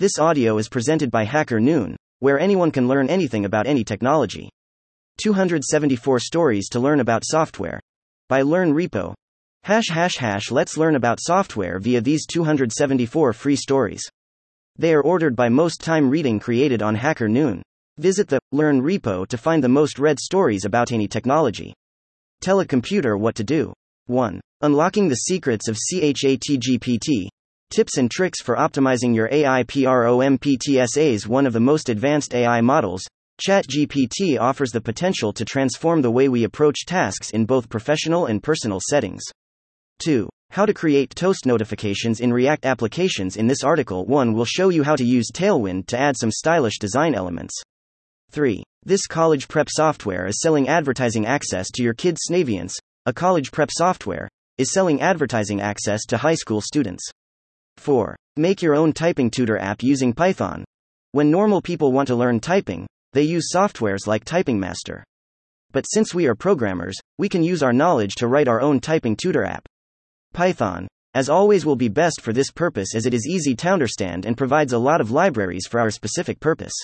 This audio is presented by Hacker Noon, where anyone can learn anything about any technology. 274 stories to learn about software. By Learn Repo. Hash hash hash let's learn about software via these 274 free stories. They are ordered by most time reading created on Hacker Noon. Visit the Learn repo to find the most read stories about any technology. Tell a computer what to do. 1. Unlocking the secrets of ChatGPT. Tips and tricks for optimizing your AI PROMPTSAs. One of the most advanced AI models, ChatGPT offers the potential to transform the way we approach tasks in both professional and personal settings. 2. How to create toast notifications in React applications. In this article, 1 will show you how to use Tailwind to add some stylish design elements. 3. This college prep software is selling advertising access to your kids' Snavians. A college prep software is selling advertising access to high school students. 4. Make your own typing tutor app using Python. When normal people want to learn typing, they use softwares like Typing Master. But since we are programmers, we can use our knowledge to write our own typing tutor app. Python, as always, will be best for this purpose as it is easy to understand and provides a lot of libraries for our specific purpose.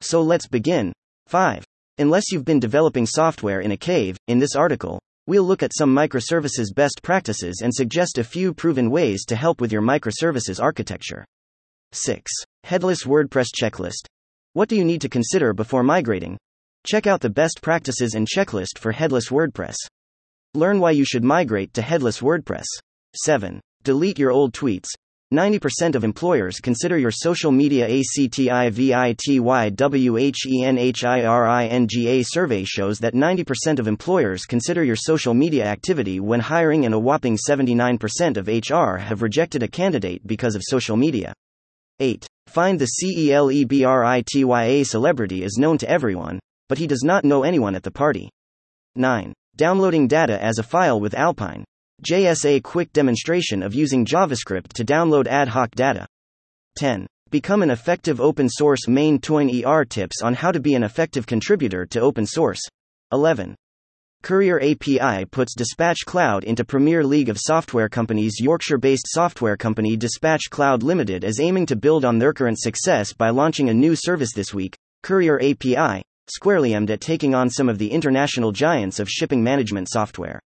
So let's begin. 5. Unless you've been developing software in a cave, in this article, We'll look at some microservices best practices and suggest a few proven ways to help with your microservices architecture. 6. Headless WordPress checklist. What do you need to consider before migrating? Check out the best practices and checklist for headless WordPress. Learn why you should migrate to headless WordPress. 7. Delete your old tweets. 90% of employers consider your social media ACTIVITYWHENHIRINGA survey shows that 90% of employers consider your social media activity when hiring and a whopping 79% of HR have rejected a candidate because of social media. 8. Find the CELEBRITYA celebrity is known to everyone, but he does not know anyone at the party. 9. Downloading data as a file with Alpine. JSA quick demonstration of using JavaScript to download ad hoc data. 10. Become an effective open source main toin ER tips on how to be an effective contributor to open source. 11. Courier API puts Dispatch Cloud into Premier League of software companies. Yorkshire based software company Dispatch Cloud Limited is aiming to build on their current success by launching a new service this week, Courier API, squarely aimed at taking on some of the international giants of shipping management software.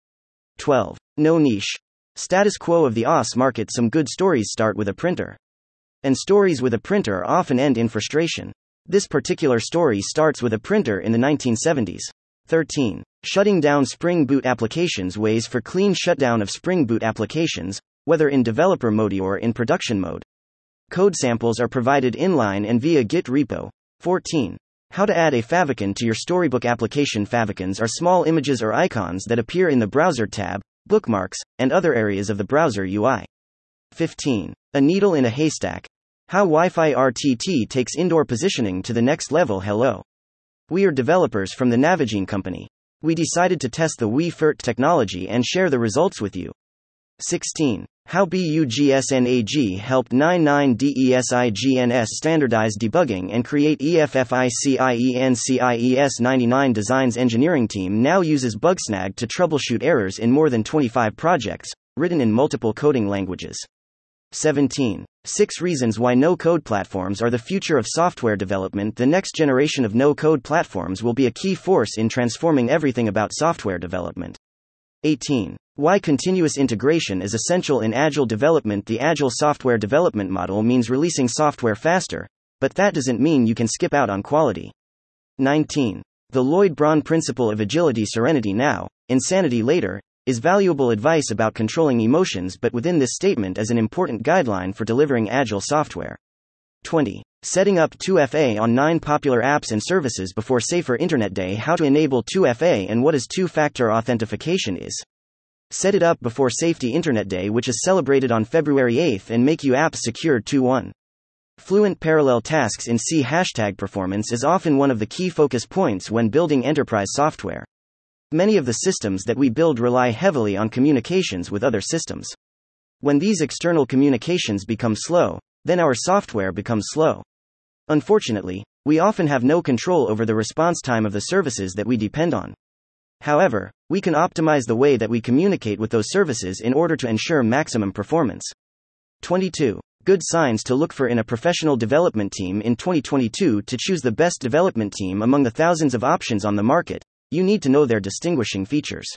12. No niche. Status quo of the OS market Some good stories start with a printer. And stories with a printer often end in frustration. This particular story starts with a printer in the 1970s. 13. Shutting down Spring Boot applications Ways for clean shutdown of Spring Boot applications, whether in developer mode or in production mode. Code samples are provided inline and via Git repo. 14. How to add a favicon to your Storybook application. Favicons are small images or icons that appear in the Browser tab, bookmarks, and other areas of the browser UI. 15. A needle in a haystack. How Wi Fi RTT takes indoor positioning to the next level. Hello. We are developers from the Navigine company. We decided to test the Wi Fi RTT technology and share the results with you. 16. How BUGSNAG helped 99DESIGNS standardize debugging and create EFFICIENCIES 99 Designs engineering team now uses Bugsnag to troubleshoot errors in more than 25 projects, written in multiple coding languages. 17. 6 reasons why no code platforms are the future of software development. The next generation of no code platforms will be a key force in transforming everything about software development. 18. Why continuous integration is essential in agile development. The agile software development model means releasing software faster, but that doesn't mean you can skip out on quality. 19. The Lloyd Braun principle of agility serenity now, insanity later, is valuable advice about controlling emotions, but within this statement is an important guideline for delivering agile software. 20. Setting up 2FA on 9 popular apps and services before Safer Internet Day. How to enable 2FA and what is two factor authentication is. Set it up before Safety Internet Day, which is celebrated on February 8, and make you apps secure 2.1. Fluent parallel tasks in C hashtag performance is often one of the key focus points when building enterprise software. Many of the systems that we build rely heavily on communications with other systems. When these external communications become slow, then our software becomes slow. Unfortunately, we often have no control over the response time of the services that we depend on. However, we can optimize the way that we communicate with those services in order to ensure maximum performance. 22. Good signs to look for in a professional development team in 2022 to choose the best development team among the thousands of options on the market. You need to know their distinguishing features.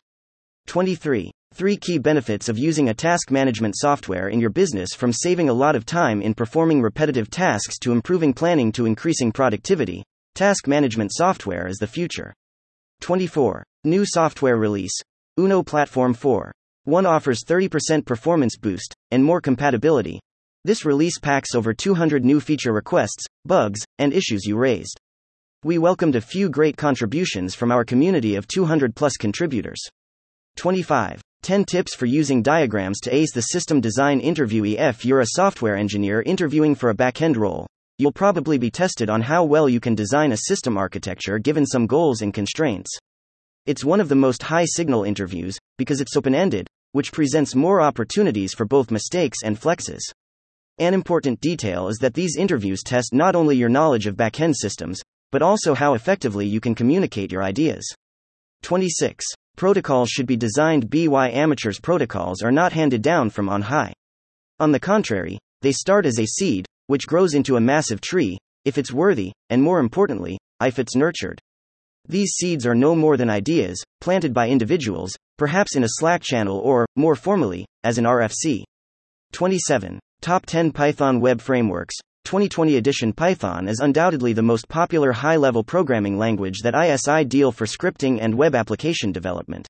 23. Three key benefits of using a task management software in your business from saving a lot of time in performing repetitive tasks to improving planning to increasing productivity. Task management software is the future. 24. New software release. Uno Platform 4. 1 offers 30% performance boost and more compatibility. This release packs over 200 new feature requests, bugs, and issues you raised. We welcomed a few great contributions from our community of 200 plus contributors. 25. 10 tips for using diagrams to ace the system design interview. If you're a software engineer interviewing for a backend role, you'll probably be tested on how well you can design a system architecture given some goals and constraints. It's one of the most high signal interviews, because it's open ended, which presents more opportunities for both mistakes and flexes. An important detail is that these interviews test not only your knowledge of backend systems, but also how effectively you can communicate your ideas. 26. Protocols should be designed by amateurs. Protocols are not handed down from on high. On the contrary, they start as a seed, which grows into a massive tree, if it's worthy, and more importantly, if it's nurtured. These seeds are no more than ideas, planted by individuals, perhaps in a Slack channel or, more formally, as an RFC. 27. Top 10 Python Web Frameworks. 2020 edition Python is undoubtedly the most popular high level programming language that is ideal for scripting and web application development.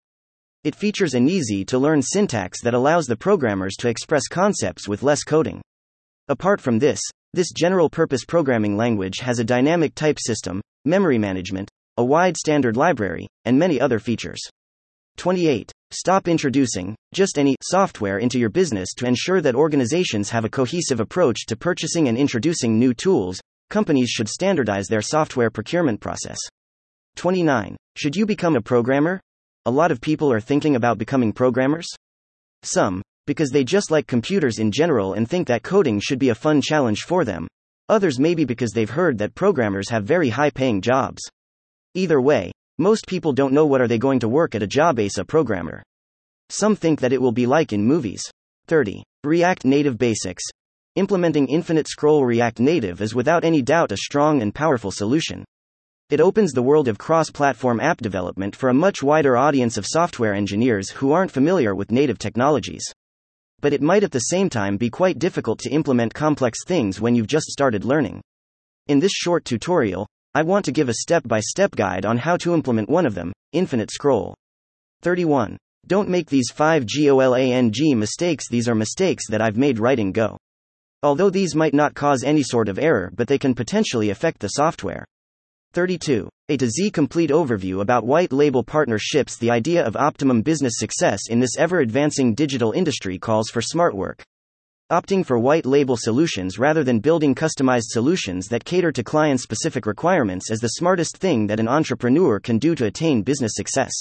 It features an easy to learn syntax that allows the programmers to express concepts with less coding. Apart from this, this general purpose programming language has a dynamic type system, memory management, a wide standard library, and many other features. 28. Stop introducing just any software into your business to ensure that organizations have a cohesive approach to purchasing and introducing new tools. Companies should standardize their software procurement process. 29. Should you become a programmer? A lot of people are thinking about becoming programmers. Some, because they just like computers in general and think that coding should be a fun challenge for them. Others maybe because they've heard that programmers have very high paying jobs. Either way, most people don't know what are they going to work at a job as a programmer. Some think that it will be like in movies. 30. React Native Basics. Implementing Infinite Scroll React Native is without any doubt a strong and powerful solution. It opens the world of cross platform app development for a much wider audience of software engineers who aren't familiar with native technologies. But it might at the same time be quite difficult to implement complex things when you've just started learning. In this short tutorial, I want to give a step by step guide on how to implement one of them Infinite Scroll. 31. Don't make these 5 GOLANG mistakes. These are mistakes that I've made writing Go. Although these might not cause any sort of error, but they can potentially affect the software. 32. A to Z complete overview about white label partnerships. The idea of optimum business success in this ever advancing digital industry calls for smart work. Opting for white label solutions rather than building customized solutions that cater to client specific requirements is the smartest thing that an entrepreneur can do to attain business success.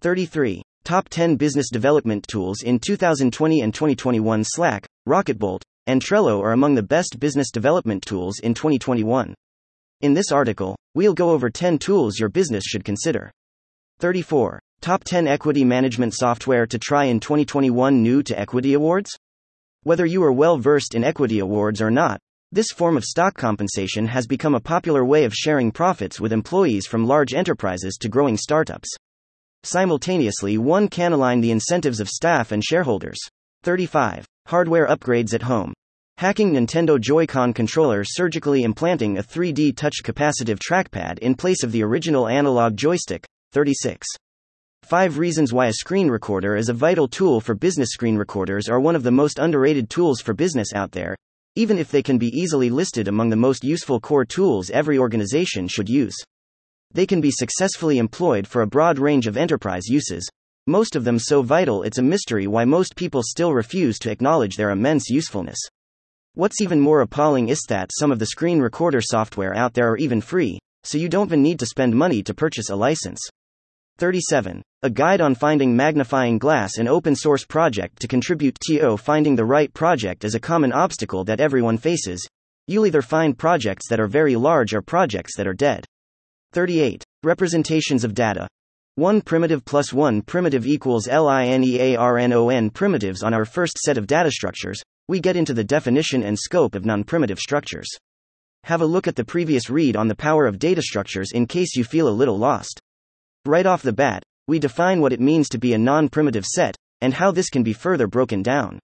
33. Top 10 business development tools in 2020 and 2021 Slack, Rocketbolt, and Trello are among the best business development tools in 2021. In this article, we'll go over 10 tools your business should consider. 34. Top 10 equity management software to try in 2021 New to Equity Awards? Whether you are well versed in equity awards or not, this form of stock compensation has become a popular way of sharing profits with employees from large enterprises to growing startups. Simultaneously, one can align the incentives of staff and shareholders. 35. Hardware upgrades at home. Hacking Nintendo Joy-Con controller surgically implanting a 3D touch capacitive trackpad in place of the original analog joystick. 36. 5 Reasons Why a Screen Recorder is a Vital Tool for Business Screen recorders are one of the most underrated tools for business out there, even if they can be easily listed among the most useful core tools every organization should use. They can be successfully employed for a broad range of enterprise uses, most of them so vital it's a mystery why most people still refuse to acknowledge their immense usefulness. What's even more appalling is that some of the screen recorder software out there are even free, so you don't even need to spend money to purchase a license. 37. A guide on finding magnifying glass an open source project to contribute to finding the right project is a common obstacle that everyone faces. You'll either find projects that are very large or projects that are dead. 38. Representations of data. 1 primitive plus 1 primitive equals linearnon primitives on our first set of data structures, we get into the definition and scope of non primitive structures. Have a look at the previous read on the power of data structures in case you feel a little lost. Right off the bat, we define what it means to be a non primitive set, and how this can be further broken down.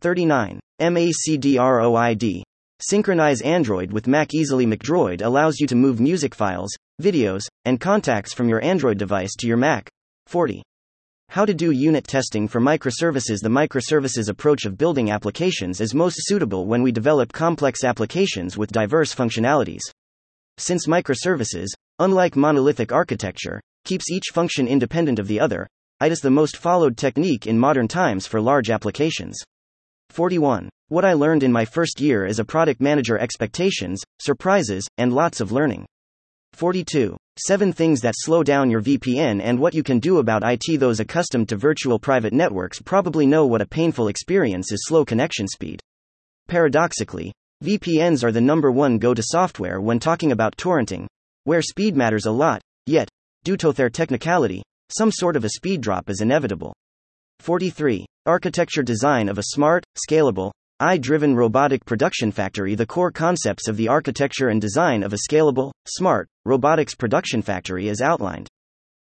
39. MACDROID. Synchronize Android with Mac Easily MacDroid allows you to move music files, videos, and contacts from your Android device to your Mac. 40. How to do unit testing for microservices The microservices approach of building applications is most suitable when we develop complex applications with diverse functionalities. Since microservices, unlike monolithic architecture, keeps each function independent of the other, it is the most followed technique in modern times for large applications. 41. What I learned in my first year as a product manager expectations, surprises, and lots of learning. 42. 7 things that slow down your VPN and what you can do about IT. Those accustomed to virtual private networks probably know what a painful experience is slow connection speed. Paradoxically, VPNs are the number one go to software when talking about torrenting, where speed matters a lot, yet, due to their technicality, some sort of a speed drop is inevitable. 43. Architecture design of a smart, scalable, AI driven robotic production factory. The core concepts of the architecture and design of a scalable, smart, robotics production factory is outlined.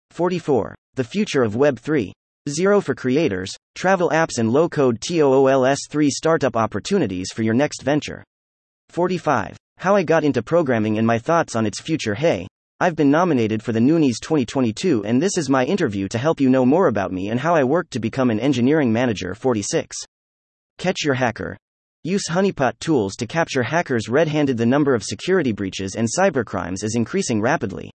44. The future of Web 3. Zero for creators, travel apps, and low code TOOLS 3 startup opportunities for your next venture. 45. How I got into programming and my thoughts on its future. Hey, I've been nominated for the Noonies 2022, and this is my interview to help you know more about me and how I work to become an engineering manager. 46. Catch your hacker. Use honeypot tools to capture hackers red handed. The number of security breaches and cybercrimes is increasing rapidly.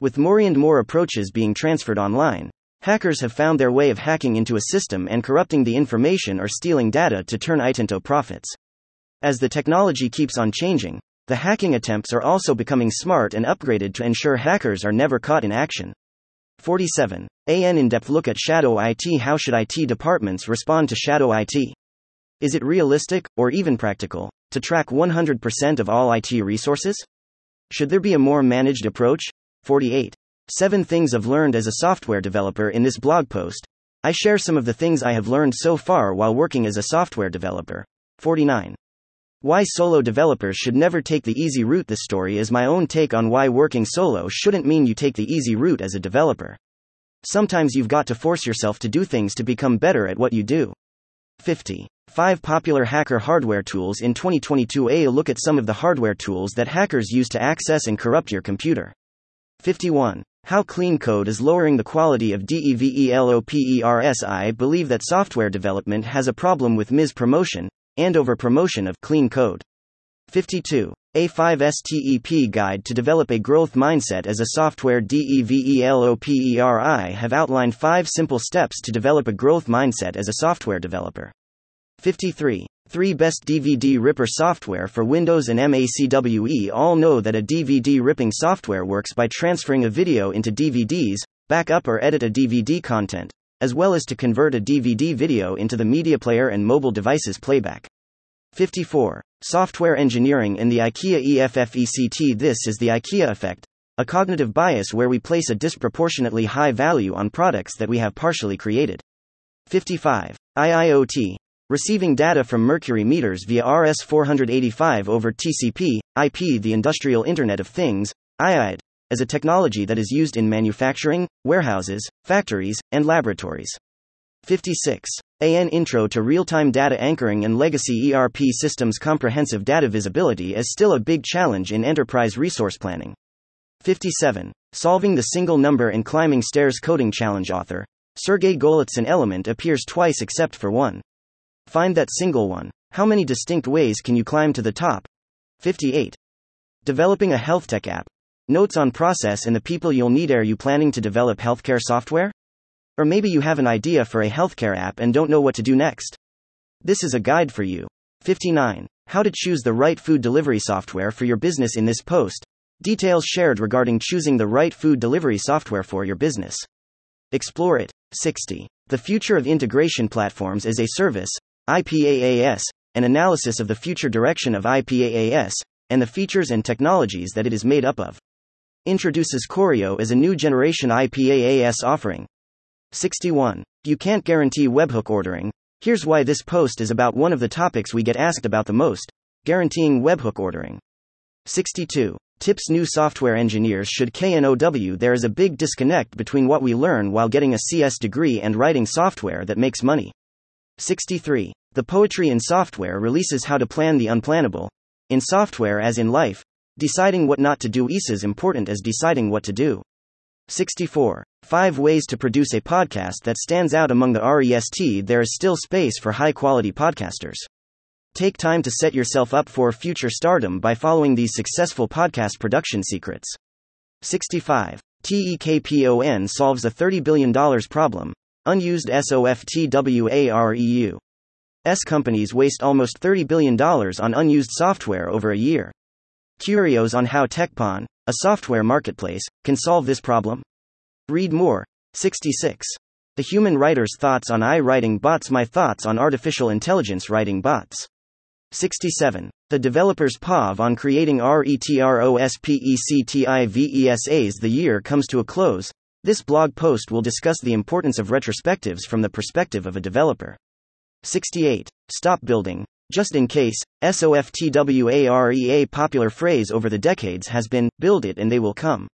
With more and more approaches being transferred online, hackers have found their way of hacking into a system and corrupting the information or stealing data to turn it into profits. As the technology keeps on changing, the hacking attempts are also becoming smart and upgraded to ensure hackers are never caught in action. 47. AN in depth look at shadow IT. How should IT departments respond to shadow IT? Is it realistic, or even practical, to track 100% of all IT resources? Should there be a more managed approach? 48. 7 Things I've learned as a software developer. In this blog post, I share some of the things I have learned so far while working as a software developer. 49. Why solo developers should never take the easy route. This story is my own take on why working solo shouldn't mean you take the easy route as a developer. Sometimes you've got to force yourself to do things to become better at what you do. 50. 5 popular hacker hardware tools in 2022. A look at some of the hardware tools that hackers use to access and corrupt your computer. 51. How clean code is lowering the quality of DEVELOPERS. I believe that software development has a problem with mis promotion, and over promotion of clean code. 52. A5STEP Guide to Develop a Growth Mindset as a Software DEVELOPERI have outlined five simple steps to develop a growth mindset as a software developer. 53. 3 Best DVD Ripper Software for Windows and MACWE All know that a DVD ripping software works by transferring a video into DVDs, back up or edit a DVD content as well as to convert a DVD video into the media player and mobile devices playback. 54. Software engineering in the IKEA EFFECT This is the IKEA effect, a cognitive bias where we place a disproportionately high value on products that we have partially created. 55. IIoT. Receiving data from Mercury meters via RS485 over TCP, IP, the Industrial Internet of Things, IID, as a technology that is used in manufacturing, warehouses, factories, and laboratories. 56. AN Intro to Real Time Data Anchoring and Legacy ERP Systems Comprehensive data visibility is still a big challenge in enterprise resource planning. 57. Solving the single number and climbing stairs coding challenge author. Sergey Golitsyn element appears twice except for one. Find that single one. How many distinct ways can you climb to the top? 58. Developing a health tech app. Notes on process and the people you'll need. Are you planning to develop healthcare software? Or maybe you have an idea for a healthcare app and don't know what to do next. This is a guide for you. 59. How to choose the right food delivery software for your business in this post. Details shared regarding choosing the right food delivery software for your business. Explore it. 60. The future of integration platforms as a service, IPAAS, an analysis of the future direction of IPAAS, and the features and technologies that it is made up of introduces Choreo as a new generation IPAAS offering. 61. You can't guarantee webhook ordering. Here's why this post is about one of the topics we get asked about the most guaranteeing webhook ordering. 62. Tips New software engineers should KNOW. There is a big disconnect between what we learn while getting a CS degree and writing software that makes money. 63. The poetry in software releases how to plan the unplannable. In software, as in life, deciding what not to do is as important as deciding what to do. 64. 5 ways to produce a podcast that stands out among the REST. There is still space for high quality podcasters. Take time to set yourself up for future stardom by following these successful podcast production secrets. 65. TEKPON solves a $30 billion problem. Unused SOFTWAREU. S companies waste almost $30 billion on unused software over a year. Curios on how Tekpon, a software marketplace, can solve this problem? Read more. 66. The Human Writer's Thoughts on I Writing Bots My Thoughts on Artificial Intelligence Writing Bots. 67. The developer's POV on creating RETROSPECTIVESAs. The year comes to a close. This blog post will discuss the importance of retrospectives from the perspective of a developer. 68. Stop building. Just in case, SOFTWARE a popular phrase over the decades has been, build it and they will come.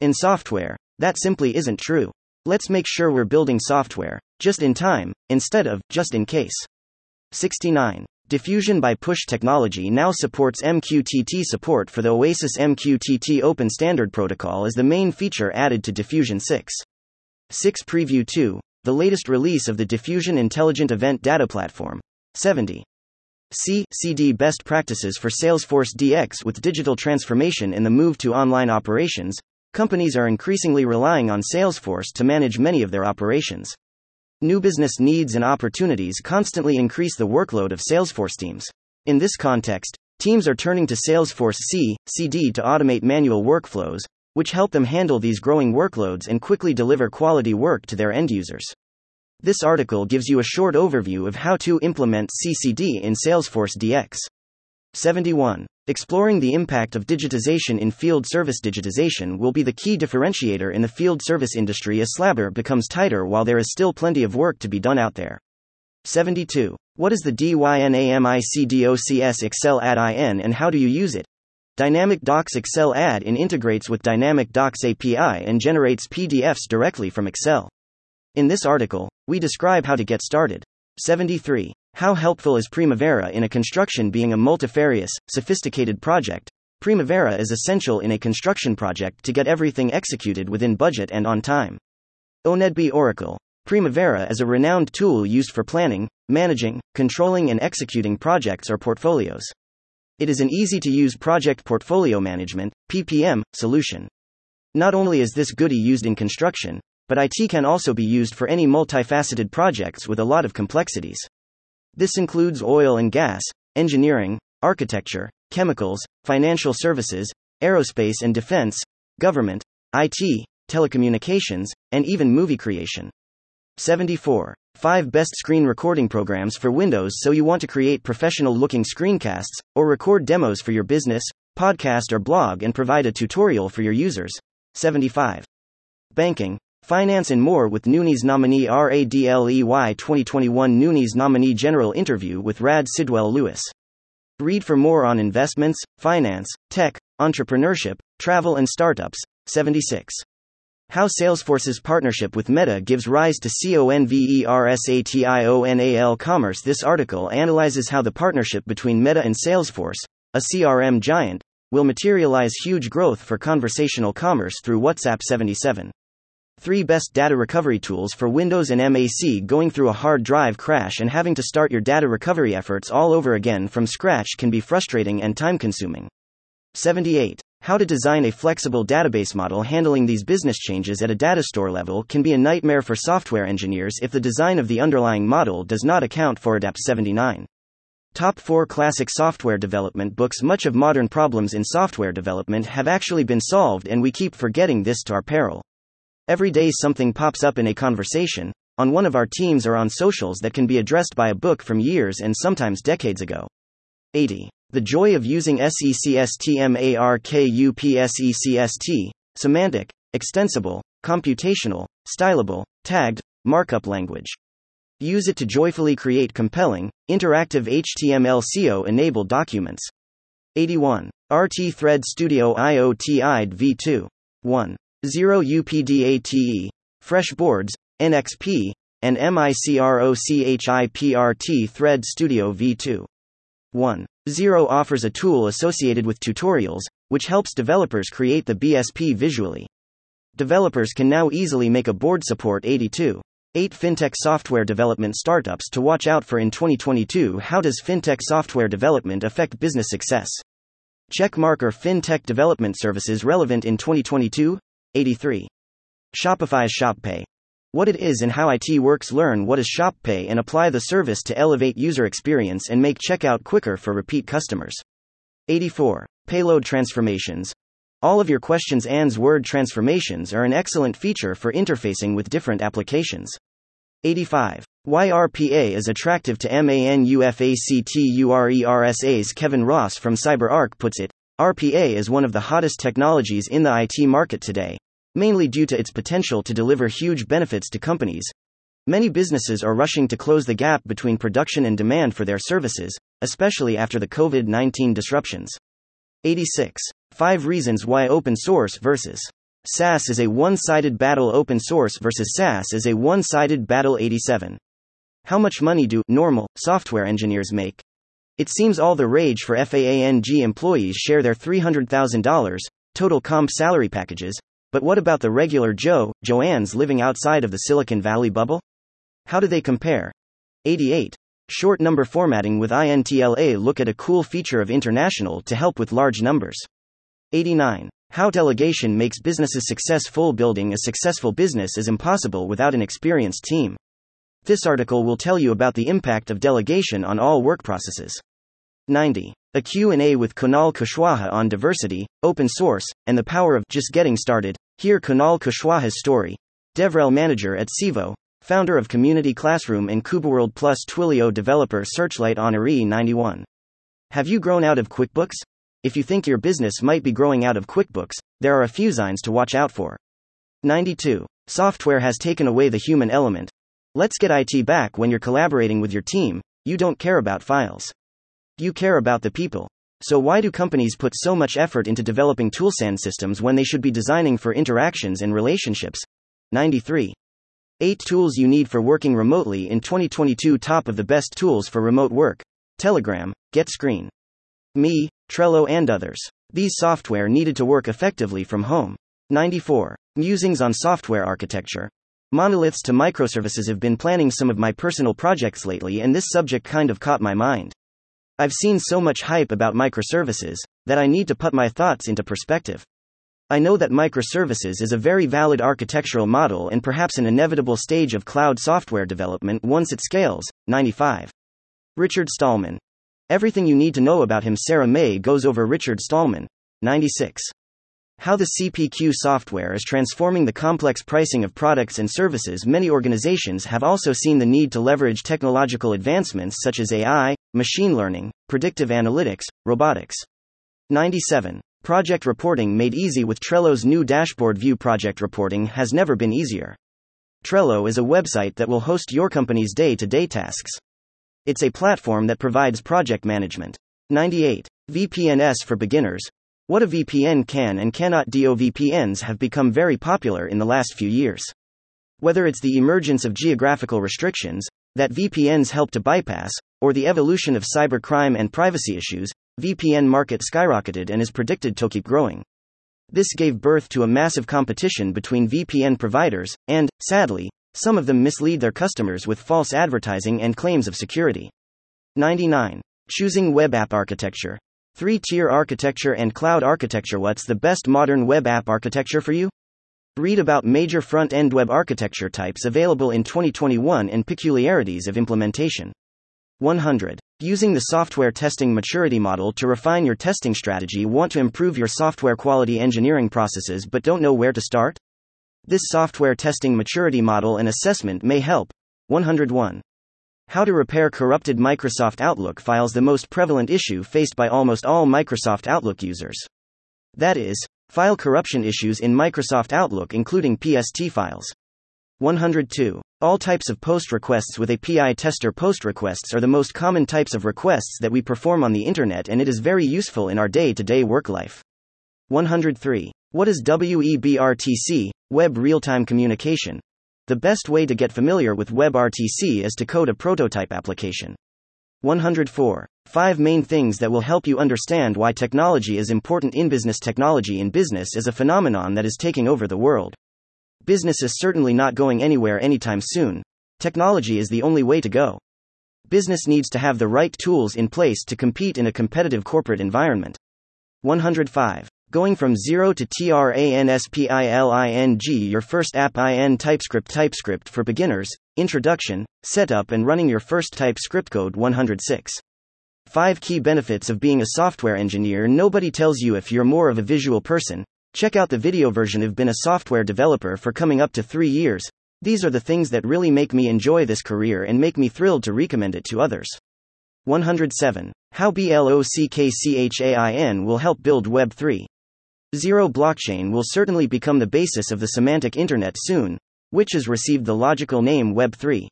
In software, that simply isn't true. Let's make sure we're building software, just in time, instead of, just in case. 69. Diffusion by Push technology now supports MQTT support for the Oasis MQTT Open Standard Protocol as the main feature added to Diffusion 6. 6 Preview 2, the latest release of the Diffusion Intelligent Event Data Platform. 70. C. CD Best Practices for Salesforce DX with digital transformation in the move to online operations. Companies are increasingly relying on Salesforce to manage many of their operations. New business needs and opportunities constantly increase the workload of Salesforce teams. In this context, teams are turning to Salesforce C, CD to automate manual workflows, which help them handle these growing workloads and quickly deliver quality work to their end users. This article gives you a short overview of how to implement CCD in Salesforce DX. 71. Exploring the impact of digitization in field service digitization will be the key differentiator in the field service industry as slabber becomes tighter while there is still plenty of work to be done out there. 72. What is the DYNAMICDOCS Excel Add IN and how do you use it? Dynamic Docs Excel Add in integrates with Dynamic Docs API and generates PDFs directly from Excel. In this article, we describe how to get started. 73. How helpful is Primavera in a construction being a multifarious, sophisticated project? Primavera is essential in a construction project to get everything executed within budget and on time. ONEDB Oracle. Primavera is a renowned tool used for planning, managing, controlling, and executing projects or portfolios. It is an easy to use project portfolio management PPM solution. Not only is this goodie used in construction, but IT can also be used for any multifaceted projects with a lot of complexities. This includes oil and gas, engineering, architecture, chemicals, financial services, aerospace and defense, government, IT, telecommunications, and even movie creation. 74. 5 Best Screen Recording Programs for Windows So you want to create professional looking screencasts, or record demos for your business, podcast, or blog and provide a tutorial for your users. 75. Banking, Finance and more with Noonies nominee RADLEY 2021 Noonies nominee general interview with Rad Sidwell Lewis. Read for more on investments, finance, tech, entrepreneurship, travel, and startups. 76. How Salesforce's partnership with Meta gives rise to CONVERSATIONAL commerce. This article analyzes how the partnership between Meta and Salesforce, a CRM giant, will materialize huge growth for conversational commerce through WhatsApp 77. 3 Best Data Recovery Tools for Windows and Mac Going through a hard drive crash and having to start your data recovery efforts all over again from scratch can be frustrating and time consuming. 78. How to design a flexible database model handling these business changes at a data store level can be a nightmare for software engineers if the design of the underlying model does not account for ADAPT 79. Top 4 Classic Software Development Books Much of modern problems in software development have actually been solved, and we keep forgetting this to our peril. Every day something pops up in a conversation, on one of our teams or on socials that can be addressed by a book from years and sometimes decades ago. 80. The joy of using SECSTMARKUPSECST, semantic, extensible, computational, stylable, tagged, markup language. Use it to joyfully create compelling, interactive HTML CO enabled documents. 81. RT Thread Studio IoT IDE v2. 1. 0 UPDATE. Fresh boards, NXP, and MICROCHIPRT Thread Studio v2. 1. 0 offers a tool associated with tutorials, which helps developers create the BSP visually. Developers can now easily make a board support 82. 8 FinTech software development startups to watch out for in 2022. How does FinTech software development affect business success? Check mark are FinTech development services relevant in 2022? 83. Shopify's ShopPay. What it is and how IT works. Learn what is ShopPay and apply the service to elevate user experience and make checkout quicker for repeat customers. 84. Payload transformations. All of your questions and's word transformations are an excellent feature for interfacing with different applications. 85. Why RPA is attractive to MANUFACTURERSA's Kevin Ross from CyberArk puts it RPA is one of the hottest technologies in the IT market today, mainly due to its potential to deliver huge benefits to companies. Many businesses are rushing to close the gap between production and demand for their services, especially after the COVID 19 disruptions. 86. 5 reasons why open source versus SaaS is a one sided battle. Open source versus SaaS is a one sided battle. 87. How much money do normal software engineers make? It seems all the rage for FAANG employees share their $300,000 total comp salary packages, but what about the regular Joe, Joannes living outside of the Silicon Valley bubble? How do they compare? 88. Short number formatting with INTLA. Look at a cool feature of International to help with large numbers. 89. How delegation makes businesses successful. Building a successful business is impossible without an experienced team. This article will tell you about the impact of delegation on all work processes. 90. A Q&A with Kunal Kushwaha on diversity, open source, and the power of just getting started. Hear Kunal Kushwaha's story. DevRel manager at Civo, founder of Community Classroom and KubeWorld Plus Twilio developer Searchlight Honoree 91. Have you grown out of QuickBooks? If you think your business might be growing out of QuickBooks, there are a few signs to watch out for. 92. Software has taken away the human element. Let's get IT back when you're collaborating with your team, you don't care about files. You care about the people. So, why do companies put so much effort into developing toolsand systems when they should be designing for interactions and relationships? 93. 8 tools you need for working remotely in 2022. Top of the best tools for remote work Telegram, GetScreen, Me, Trello, and others. These software needed to work effectively from home. 94. Musings on software architecture. Monoliths to microservices have been planning some of my personal projects lately, and this subject kind of caught my mind. I've seen so much hype about microservices that I need to put my thoughts into perspective. I know that microservices is a very valid architectural model and perhaps an inevitable stage of cloud software development once it scales. 95. Richard Stallman. Everything you need to know about him. Sarah May goes over Richard Stallman. 96. How the CPQ software is transforming the complex pricing of products and services. Many organizations have also seen the need to leverage technological advancements such as AI, machine learning, predictive analytics, robotics. 97. Project reporting made easy with Trello's new dashboard view. Project reporting has never been easier. Trello is a website that will host your company's day to day tasks. It's a platform that provides project management. 98. VPNs for beginners. What a VPN can and cannot do. VPNs have become very popular in the last few years. Whether it's the emergence of geographical restrictions that VPNs help to bypass, or the evolution of cybercrime and privacy issues, VPN market skyrocketed and is predicted to keep growing. This gave birth to a massive competition between VPN providers, and, sadly, some of them mislead their customers with false advertising and claims of security. 99. Choosing web app architecture. Three tier architecture and cloud architecture. What's the best modern web app architecture for you? Read about major front end web architecture types available in 2021 and peculiarities of implementation. 100. Using the software testing maturity model to refine your testing strategy. Want to improve your software quality engineering processes but don't know where to start? This software testing maturity model and assessment may help. 101. How to repair corrupted Microsoft Outlook files the most prevalent issue faced by almost all Microsoft Outlook users. That is, file corruption issues in Microsoft Outlook including PST files. 102. All types of post requests with API tester post requests are the most common types of requests that we perform on the internet and it is very useful in our day to day work life. 103. What is WEBRTC, Web Real Time Communication? The best way to get familiar with WebRTC is to code a prototype application. 104. 5 main things that will help you understand why technology is important in business. Technology in business is a phenomenon that is taking over the world. Business is certainly not going anywhere anytime soon. Technology is the only way to go. Business needs to have the right tools in place to compete in a competitive corporate environment. 105. Going from 0 to TRANSPILING your first app in TypeScript TypeScript for beginners, introduction, setup and running your first TypeScript code 106. 5 key benefits of being a software engineer nobody tells you if you're more of a visual person. Check out the video version I've been a software developer for coming up to 3 years. These are the things that really make me enjoy this career and make me thrilled to recommend it to others. 107. How BLOCKCHAIN will help build Web 3. Zero blockchain will certainly become the basis of the semantic internet soon, which has received the logical name Web3.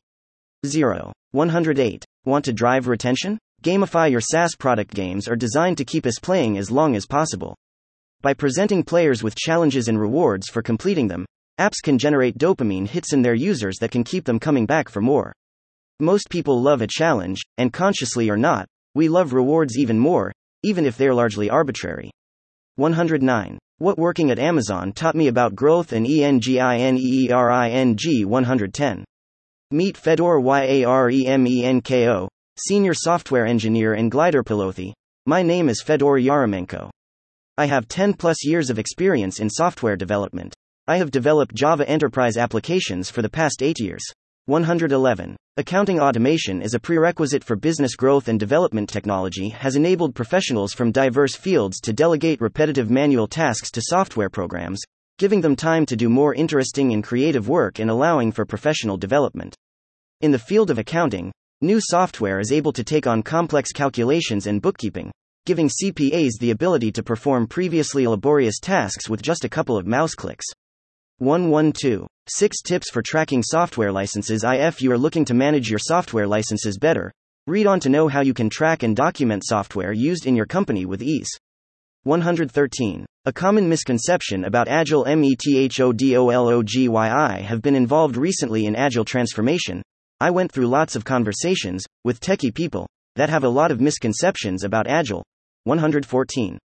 0. 108. Want to drive retention? Gamify your SaaS product games are designed to keep us playing as long as possible. By presenting players with challenges and rewards for completing them, apps can generate dopamine hits in their users that can keep them coming back for more. Most people love a challenge, and consciously or not, we love rewards even more, even if they're largely arbitrary. 109. What working at Amazon taught me about growth and ENGINEERING 110. Meet Fedor Yaremenko, Senior Software Engineer in Glider Pilothi. My name is Fedor Yaremenko. I have 10 plus years of experience in software development. I have developed Java enterprise applications for the past 8 years. 111. Accounting automation is a prerequisite for business growth and development. Technology has enabled professionals from diverse fields to delegate repetitive manual tasks to software programs, giving them time to do more interesting and creative work and allowing for professional development. In the field of accounting, new software is able to take on complex calculations and bookkeeping, giving CPAs the ability to perform previously laborious tasks with just a couple of mouse clicks. 112. 6 tips for tracking software licenses. If you are looking to manage your software licenses better, read on to know how you can track and document software used in your company with ease. 113. A common misconception about Agile methodology have been involved recently in Agile transformation. I went through lots of conversations with techie people that have a lot of misconceptions about Agile. 114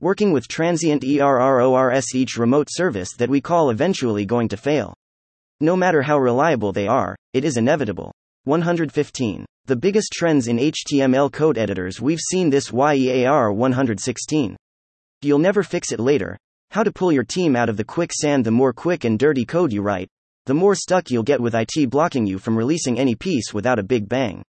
working with transient ERRORS each remote service that we call eventually going to fail. No matter how reliable they are, it is inevitable. 115. The biggest trends in HTML code editors we've seen this YEAR 116. You'll never fix it later. How to pull your team out of the quicksand the more quick and dirty code you write, the more stuck you'll get with IT blocking you from releasing any piece without a big bang.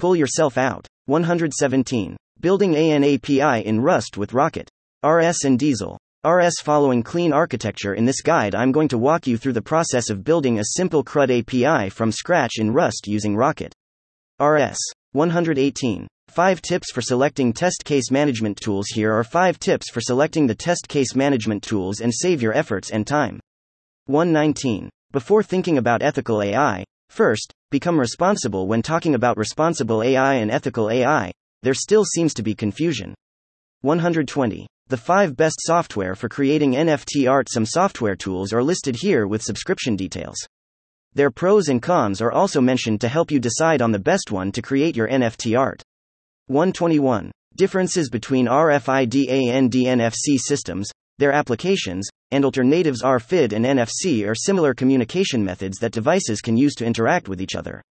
Pull yourself out. 117. Building an API in Rust with Rocket. RS and Diesel. RS Following clean architecture In this guide, I'm going to walk you through the process of building a simple CRUD API from scratch in Rust using Rocket. RS 118. 5 tips for selecting test case management tools. Here are 5 tips for selecting the test case management tools and save your efforts and time. 119. Before thinking about ethical AI, first, become responsible when talking about responsible AI and ethical AI. There still seems to be confusion. 120. The 5 best software for creating NFT art. Some software tools are listed here with subscription details. Their pros and cons are also mentioned to help you decide on the best one to create your NFT art. 121. Differences between RFID and NFC systems, their applications, and alternatives RFID and NFC are similar communication methods that devices can use to interact with each other.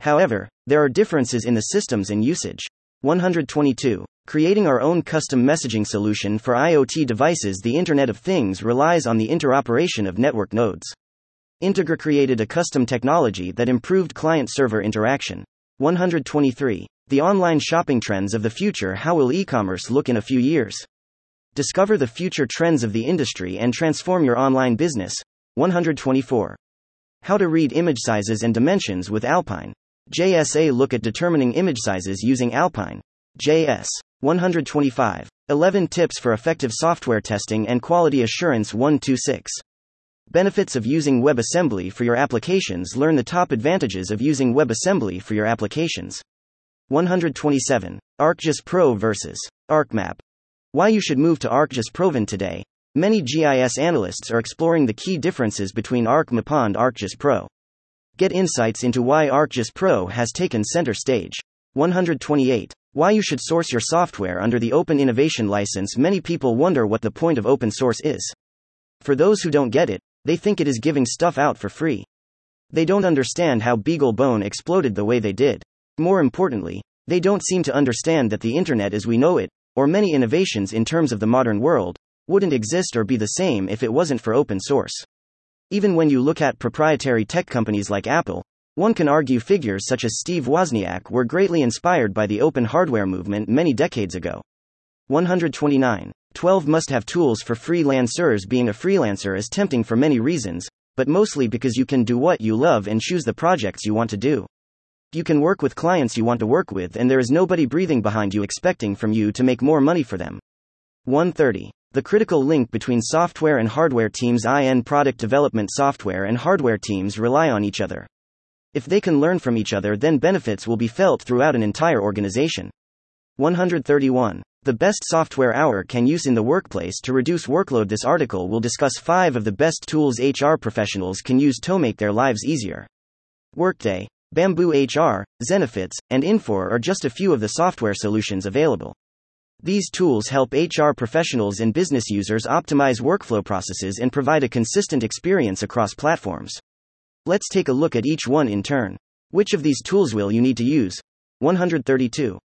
However, there are differences in the systems and usage. 122. Creating our own custom messaging solution for IoT devices. The Internet of Things relies on the interoperation of network nodes. Integra created a custom technology that improved client server interaction. 123. The online shopping trends of the future. How will e commerce look in a few years? Discover the future trends of the industry and transform your online business. 124. How to read image sizes and dimensions with Alpine. JSA look at determining image sizes using Alpine. JS. 125. 11 tips for effective software testing and quality assurance 126. Benefits of using WebAssembly for your applications. Learn the top advantages of using WebAssembly for your applications. 127. ArcGIS Pro versus ArcMap. Why you should move to ArcGIS Proven today. Many GIS analysts are exploring the key differences between ArcMap and ArcGIS Pro. Get insights into why ArcGIS Pro has taken center stage. 128. Why you should source your software under the Open Innovation License. Many people wonder what the point of open source is. For those who don't get it, they think it is giving stuff out for free. They don't understand how BeagleBone exploded the way they did. More importantly, they don't seem to understand that the internet as we know it, or many innovations in terms of the modern world, wouldn't exist or be the same if it wasn't for open source. Even when you look at proprietary tech companies like Apple, one can argue figures such as Steve Wozniak were greatly inspired by the open hardware movement many decades ago. 129. 12 must have tools for freelancers. Being a freelancer is tempting for many reasons, but mostly because you can do what you love and choose the projects you want to do. You can work with clients you want to work with, and there is nobody breathing behind you expecting from you to make more money for them. 130. The critical link between software and hardware teams in product development software and hardware teams rely on each other. If they can learn from each other, then benefits will be felt throughout an entire organization. 131. The best software hour can use in the workplace to reduce workload. This article will discuss 5 of the best tools HR professionals can use to make their lives easier. Workday, Bamboo HR, Zenefits, and Infor are just a few of the software solutions available. These tools help HR professionals and business users optimize workflow processes and provide a consistent experience across platforms. Let's take a look at each one in turn. Which of these tools will you need to use? 132.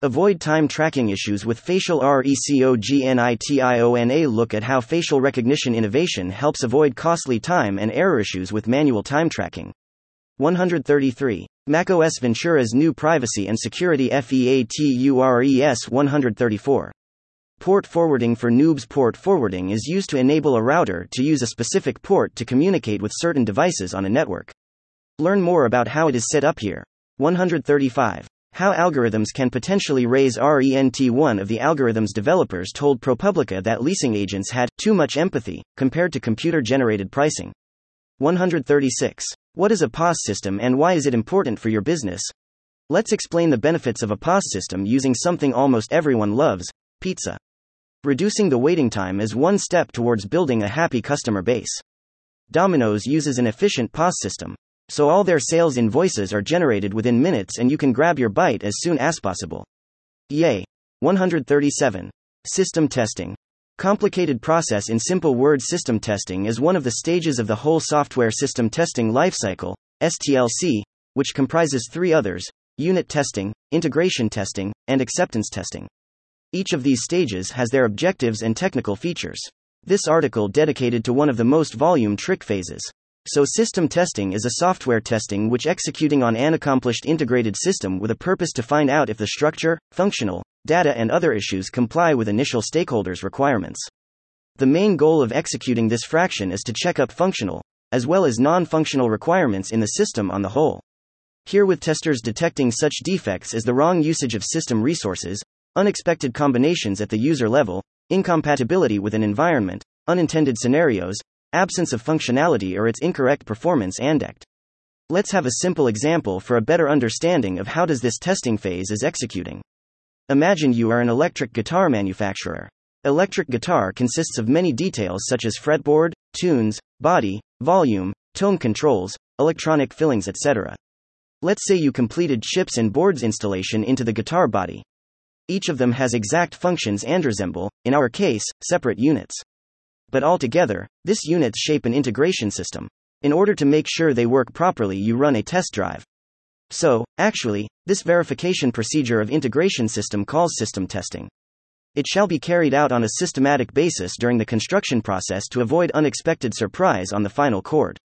Avoid time tracking issues with facial RECOGNITIONA. Look at how facial recognition innovation helps avoid costly time and error issues with manual time tracking. 133. macOS Ventura's new privacy and security FEATURES 134. Port forwarding for noobs. Port forwarding is used to enable a router to use a specific port to communicate with certain devices on a network. Learn more about how it is set up here. 135. How algorithms can potentially raise RENT. One of the algorithms developers told ProPublica that leasing agents had too much empathy compared to computer generated pricing. 136. What is a POS system and why is it important for your business? Let's explain the benefits of a POS system using something almost everyone loves pizza. Reducing the waiting time is one step towards building a happy customer base. Domino's uses an efficient POS system, so all their sales invoices are generated within minutes and you can grab your bite as soon as possible. Yay! 137. System testing. Complicated process in simple word system testing is one of the stages of the whole software system testing lifecycle, STLC, which comprises three others unit testing, integration testing, and acceptance testing. Each of these stages has their objectives and technical features. This article dedicated to one of the most volume trick phases. So, system testing is a software testing which executing on an accomplished integrated system with a purpose to find out if the structure, functional, data, and other issues comply with initial stakeholders' requirements. The main goal of executing this fraction is to check up functional, as well as non functional requirements in the system on the whole. Here, with testers detecting such defects as the wrong usage of system resources, unexpected combinations at the user level, incompatibility with an environment, unintended scenarios, absence of functionality, or its incorrect performance and act. Let's have a simple example for a better understanding of how does this testing phase is executing. Imagine you are an electric guitar manufacturer. Electric guitar consists of many details such as fretboard, tunes, body, volume, tone controls, electronic fillings, etc. Let's say you completed chips and boards installation into the guitar body. Each of them has exact functions and resemble, in our case, separate units. But altogether, this units shape an integration system. In order to make sure they work properly, you run a test drive. So, actually, this verification procedure of integration system calls system testing. It shall be carried out on a systematic basis during the construction process to avoid unexpected surprise on the final chord.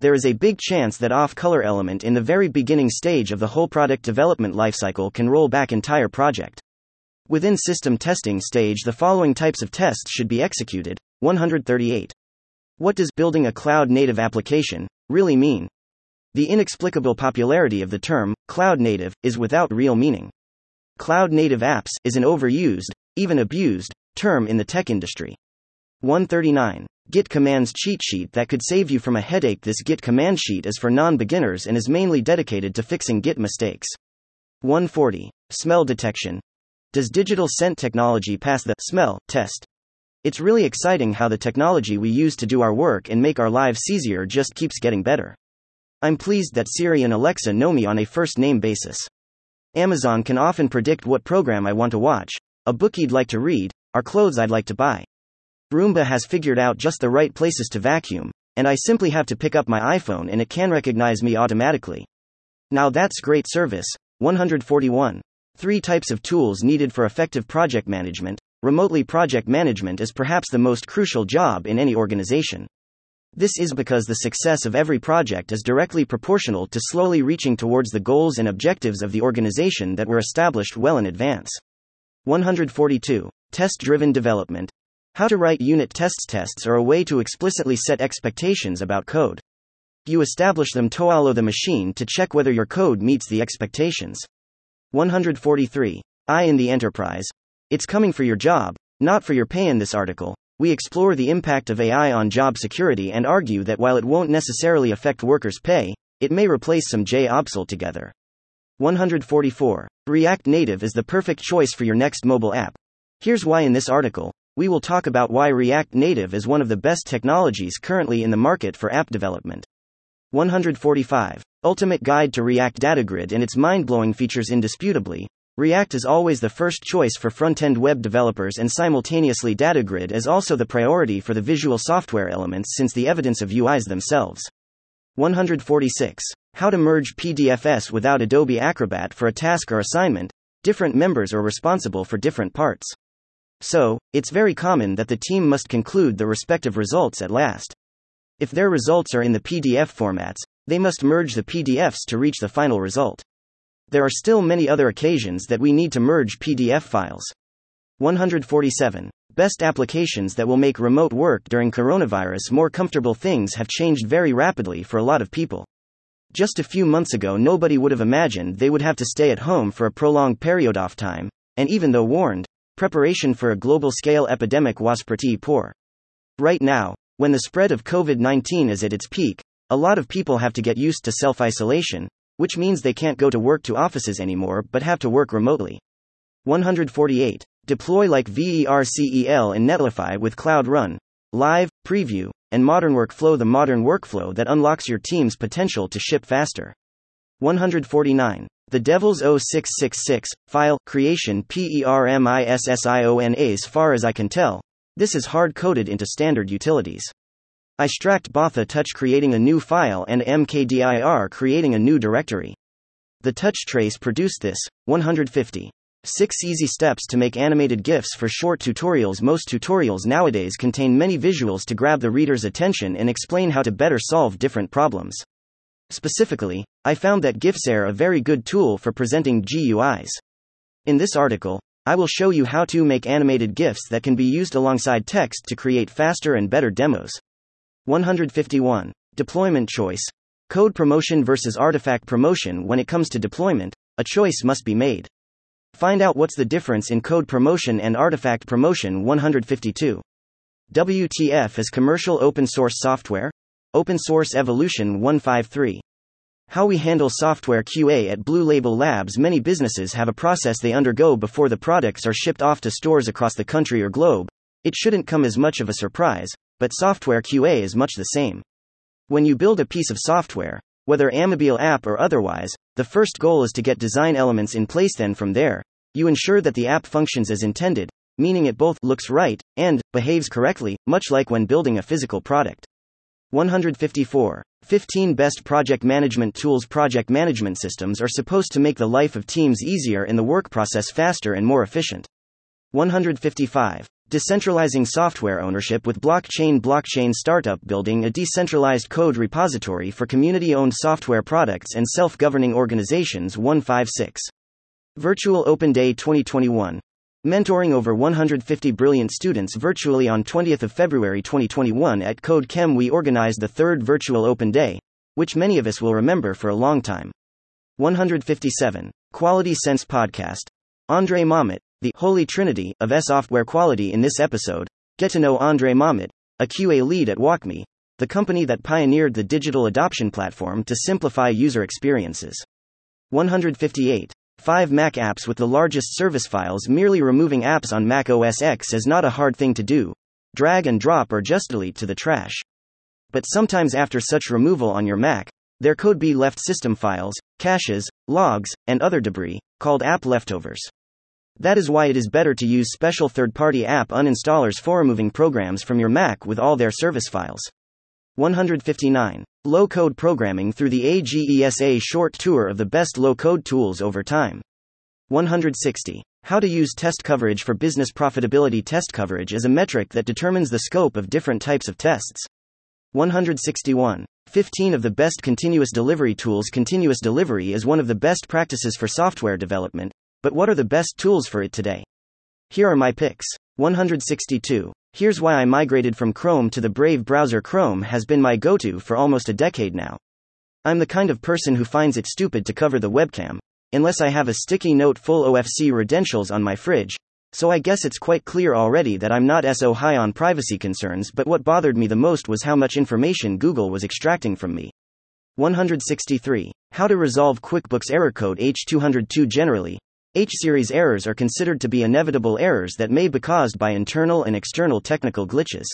There is a big chance that off color element in the very beginning stage of the whole product development lifecycle can roll back entire project. Within system testing stage the following types of tests should be executed. 138. What does building a cloud native application really mean? The inexplicable popularity of the term, cloud native, is without real meaning. Cloud native apps is an overused, even abused, term in the tech industry. 139. Git commands cheat sheet that could save you from a headache. This Git command sheet is for non beginners and is mainly dedicated to fixing Git mistakes. 140. Smell detection. Does digital scent technology pass the smell test? It's really exciting how the technology we use to do our work and make our lives easier just keeps getting better. I'm pleased that Siri and Alexa know me on a first name basis. Amazon can often predict what program I want to watch, a book you'd like to read, or clothes I'd like to buy. Roomba has figured out just the right places to vacuum, and I simply have to pick up my iPhone and it can recognize me automatically. Now that's great service. 141. Three types of tools needed for effective project management. Remotely project management is perhaps the most crucial job in any organization. This is because the success of every project is directly proportional to slowly reaching towards the goals and objectives of the organization that were established well in advance. 142. Test driven development. How to write unit tests. Tests are a way to explicitly set expectations about code. You establish them to allow the machine to check whether your code meets the expectations. 143. I in the enterprise. It's coming for your job, not for your pay. In this article, we explore the impact of AI on job security and argue that while it won't necessarily affect workers' pay, it may replace some jobs altogether. 144. React Native is the perfect choice for your next mobile app. Here's why in this article, we will talk about why React Native is one of the best technologies currently in the market for app development. 145. Ultimate Guide to React DataGrid and its mind blowing features indisputably. React is always the first choice for front end web developers, and simultaneously, DataGrid is also the priority for the visual software elements since the evidence of UIs themselves. 146. How to merge PDFs without Adobe Acrobat for a task or assignment. Different members are responsible for different parts. So, it's very common that the team must conclude the respective results at last. If their results are in the PDF formats, they must merge the PDFs to reach the final result. There are still many other occasions that we need to merge PDF files. 147. Best applications that will make remote work during coronavirus more comfortable. Things have changed very rapidly for a lot of people. Just a few months ago, nobody would have imagined they would have to stay at home for a prolonged period of time, and even though warned, preparation for a global scale epidemic was pretty poor. Right now, when the spread of COVID 19 is at its peak, a lot of people have to get used to self isolation, which means they can't go to work to offices anymore but have to work remotely. 148. Deploy like VERCEL in Netlify with Cloud Run, Live, Preview, and Modern Workflow the modern workflow that unlocks your team's potential to ship faster. 149. The Devil's 0666 file creation PERMISSION as far as I can tell. This is hard coded into standard utilities. I straced Botha touch creating a new file and mkdir creating a new directory. The touch trace produced this 150. 6 easy steps to make animated GIFs for short tutorials. Most tutorials nowadays contain many visuals to grab the reader's attention and explain how to better solve different problems. Specifically, I found that GIFs are a very good tool for presenting GUIs. In this article, I will show you how to make animated GIFs that can be used alongside text to create faster and better demos. 151. Deployment choice. Code promotion versus artifact promotion. When it comes to deployment, a choice must be made. Find out what's the difference in code promotion and artifact promotion 152. WTF is commercial open source software? Open Source Evolution 153. How we handle software QA at Blue Label Labs. Many businesses have a process they undergo before the products are shipped off to stores across the country or globe. It shouldn't come as much of a surprise, but software QA is much the same. When you build a piece of software, whether Amabile app or otherwise, the first goal is to get design elements in place, then from there, you ensure that the app functions as intended, meaning it both looks right and behaves correctly, much like when building a physical product. 154. 15 Best Project Management Tools Project management systems are supposed to make the life of teams easier and the work process faster and more efficient. 155. Decentralizing software ownership with blockchain. Blockchain startup building a decentralized code repository for community owned software products and self governing organizations. 156. Virtual Open Day 2021. Mentoring over 150 brilliant students virtually on 20th of February 2021 at Code Chem we organized the third virtual open day, which many of us will remember for a long time. 157. Quality Sense Podcast. Andre Mamet, the Holy Trinity of S software quality in this episode. Get to know Andre Mamet, a QA lead at WalkMe, the company that pioneered the digital adoption platform to simplify user experiences. 158. 5 Mac apps with the largest service files. Merely removing apps on Mac OS X is not a hard thing to do. Drag and drop or just delete to the trash. But sometimes, after such removal on your Mac, there could be left system files, caches, logs, and other debris, called app leftovers. That is why it is better to use special third party app uninstallers for removing programs from your Mac with all their service files. 159. Low code programming through the AGESA short tour of the best low code tools over time. 160. How to use test coverage for business profitability. Test coverage is a metric that determines the scope of different types of tests. 161. 15 of the best continuous delivery tools. Continuous delivery is one of the best practices for software development, but what are the best tools for it today? Here are my picks. 162. Here's why I migrated from Chrome to the Brave browser. Chrome has been my go to for almost a decade now. I'm the kind of person who finds it stupid to cover the webcam, unless I have a sticky note full of OFC credentials on my fridge, so I guess it's quite clear already that I'm not so high on privacy concerns, but what bothered me the most was how much information Google was extracting from me. 163. How to resolve QuickBooks error code H202 Generally, H-series errors are considered to be inevitable errors that may be caused by internal and external technical glitches.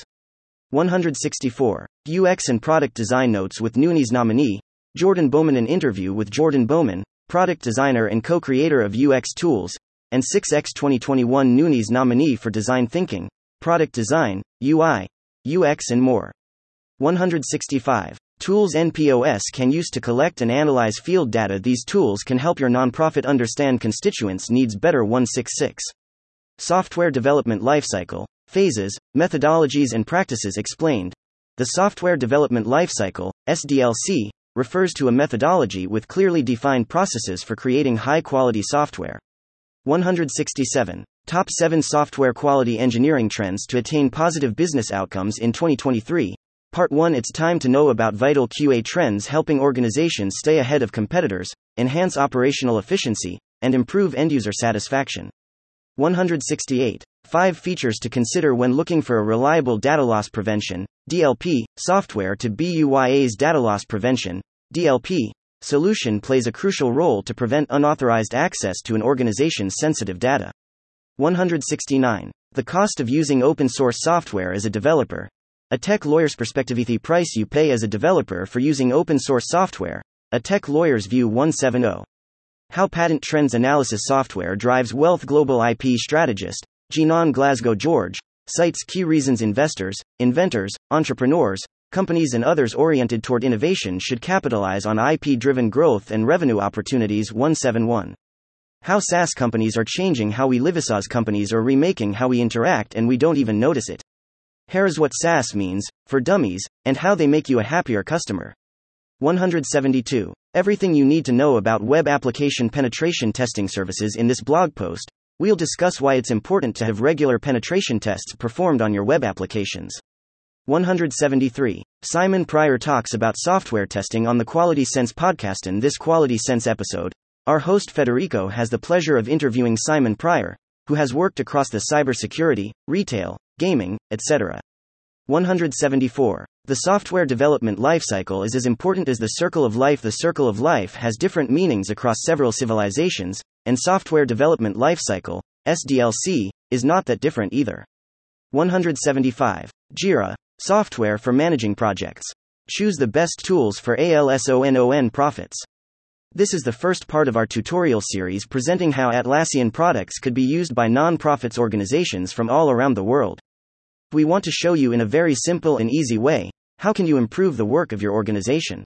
164. UX and product design notes with Noonies nominee, Jordan Bowman. An interview with Jordan Bowman, product designer and co creator of UX tools, and 6x 2021 Noonies nominee for design thinking, product design, UI, UX, and more. 165. Tools NPOS can use to collect and analyze field data. These tools can help your nonprofit understand constituents' needs better. 166. Software Development Lifecycle Phases, Methodologies, and Practices Explained. The Software Development Lifecycle, SDLC, refers to a methodology with clearly defined processes for creating high quality software. 167. Top 7 Software Quality Engineering Trends to Attain Positive Business Outcomes in 2023. Part 1 It's time to know about vital QA trends helping organizations stay ahead of competitors, enhance operational efficiency, and improve end user satisfaction. 168. 5 features to consider when looking for a reliable data loss prevention DLP software to BUYA's data loss prevention DLP solution plays a crucial role to prevent unauthorized access to an organization's sensitive data. 169. The cost of using open source software as a developer, a tech lawyer's perspective the price you pay as a developer for using open source software. A tech lawyer's view 170. How patent trends analysis software drives wealth global IP strategist, Jinan Glasgow George, cites key reasons investors, inventors, entrepreneurs, companies and others oriented toward innovation should capitalize on IP driven growth and revenue opportunities 171. How SaaS companies are changing how we live SaaS companies are remaking how we interact and we don't even notice it. Here's what SaaS means, for dummies, and how they make you a happier customer. 172. Everything you need to know about web application penetration testing services in this blog post. We'll discuss why it's important to have regular penetration tests performed on your web applications. 173. Simon Pryor talks about software testing on the Quality Sense podcast. In this Quality Sense episode, our host Federico has the pleasure of interviewing Simon Pryor, who has worked across the cybersecurity, retail, gaming, etc. 174. The software development lifecycle is as important as the circle of life. The circle of life has different meanings across several civilizations, and software development lifecycle, SDLC, is not that different either. 175. Jira, software for managing projects. Choose the best tools for ALSONON profits. This is the first part of our tutorial series presenting how Atlassian products could be used by non-profits organizations from all around the world. We want to show you in a very simple and easy way how can you improve the work of your organization.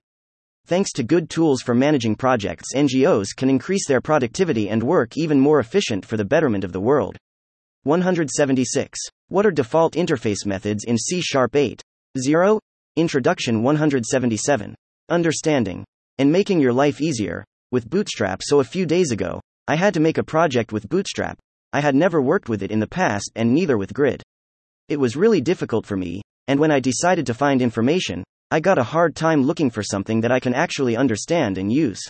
Thanks to good tools for managing projects, NGOs can increase their productivity and work even more efficient for the betterment of the world. 176. What are default interface methods in C Sharp 8? 0. Introduction 177. Understanding and making your life easier with Bootstrap. So, a few days ago, I had to make a project with Bootstrap. I had never worked with it in the past and neither with Grid. It was really difficult for me, and when I decided to find information, I got a hard time looking for something that I can actually understand and use.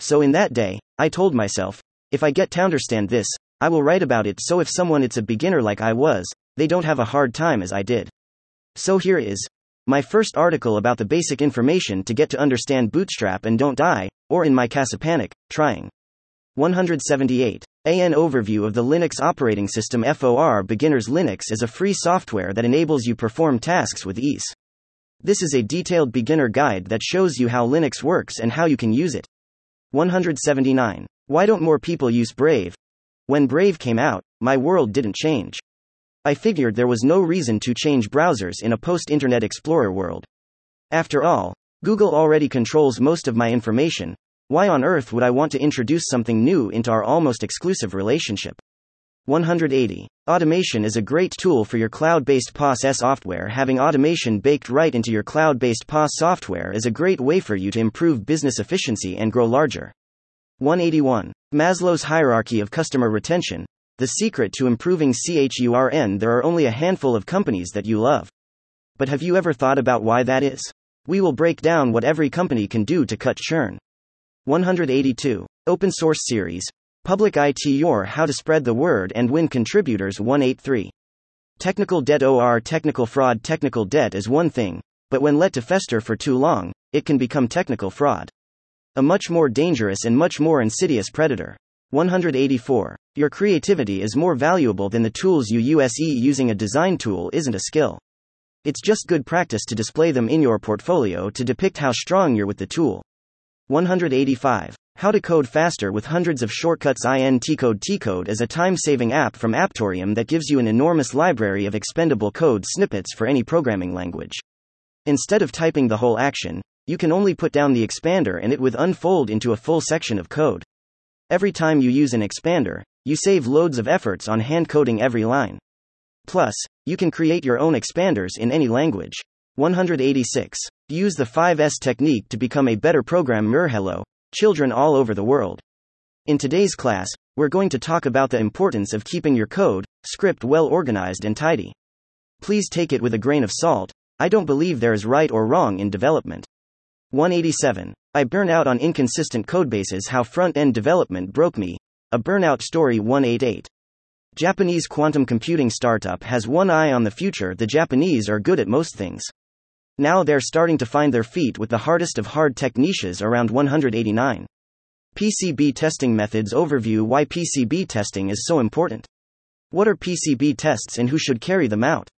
So in that day, I told myself, if I get to understand this, I will write about it so if someone it's a beginner like I was, they don't have a hard time as I did. So here is my first article about the basic information to get to understand Bootstrap and don't die, or in my Casapanic, trying. 178. AN Overview of the Linux Operating System FOR Beginners Linux is a free software that enables you perform tasks with ease. This is a detailed beginner guide that shows you how Linux works and how you can use it. 179. Why don't more people use Brave? When Brave came out, my world didn't change. I figured there was no reason to change browsers in a post Internet Explorer world. After all, Google already controls most of my information, why on earth would I want to introduce something new into our almost exclusive relationship? 180. Automation is a great tool for your cloud based PaaS software. Having automation baked right into your cloud based PaaS software is a great way for you to improve business efficiency and grow larger. 181. Maslow's hierarchy of customer retention. The secret to improving CHURN There are only a handful of companies that you love. But have you ever thought about why that is? We will break down what every company can do to cut churn. 182. Open Source Series. Public IT Your How to Spread the Word and Win Contributors 183. Technical debt or technical fraud Technical debt is one thing, but when let to fester for too long, it can become technical fraud. A much more dangerous and much more insidious predator. 184. Your creativity is more valuable than the tools you use. Using a design tool isn't a skill. It's just good practice to display them in your portfolio to depict how strong you're with the tool. 185. How to code faster with hundreds of shortcuts INTcode Tcode is a time-saving app from Aptorium that gives you an enormous library of expendable code snippets for any programming language. Instead of typing the whole action, you can only put down the expander and it will unfold into a full section of code. Every time you use an expander, you save loads of efforts on hand coding every line. Plus, you can create your own expanders in any language. 186. Use the 5S technique to become a better programmer. Hello, children all over the world. In today's class, we're going to talk about the importance of keeping your code, script well organized and tidy. Please take it with a grain of salt, I don't believe there is right or wrong in development. 187. I burn out on inconsistent codebases. How front end development broke me. A burnout story 188. Japanese quantum computing startup has one eye on the future. The Japanese are good at most things. Now they're starting to find their feet with the hardest of hard tech niches around 189. PCB testing methods overview Why PCB testing is so important. What are PCB tests and who should carry them out?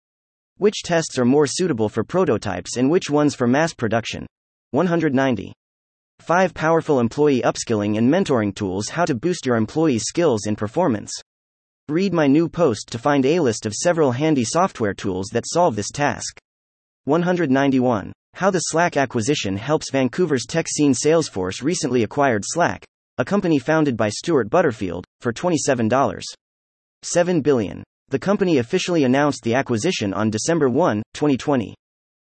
Which tests are more suitable for prototypes and which ones for mass production? 190. 5 powerful employee upskilling and mentoring tools How to boost your employees' skills and performance. Read my new post to find a list of several handy software tools that solve this task. 191. How the Slack acquisition helps Vancouver's tech scene Salesforce recently acquired Slack, a company founded by Stewart Butterfield, for $27. 7 billion. The company officially announced the acquisition on December 1, 2020.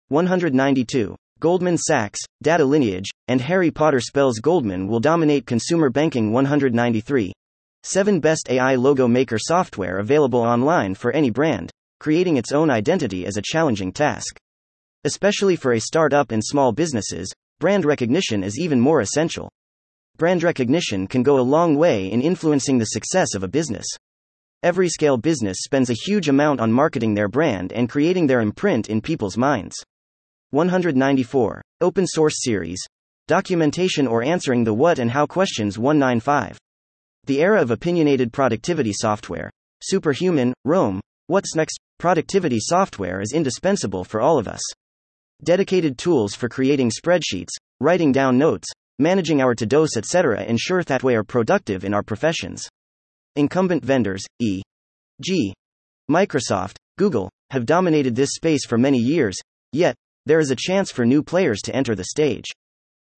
192. Goldman Sachs, Data Lineage, and Harry Potter spells Goldman will dominate consumer banking 193. 7 Best AI logo maker software available online for any brand, creating its own identity is a challenging task. Especially for a startup and small businesses, brand recognition is even more essential. Brand recognition can go a long way in influencing the success of a business. Every scale business spends a huge amount on marketing their brand and creating their imprint in people's minds. 194. Open Source Series. Documentation or answering the what and how questions 195. The era of opinionated productivity software. Superhuman, Roam. What's next? Productivity software is indispensable for all of us. Dedicated tools for creating spreadsheets, writing down notes, managing our to-dos etc. ensure that we are productive in our professions. Incumbent vendors, e.g., Microsoft, Google, have dominated this space for many years, yet, there is a chance for new players to enter the stage.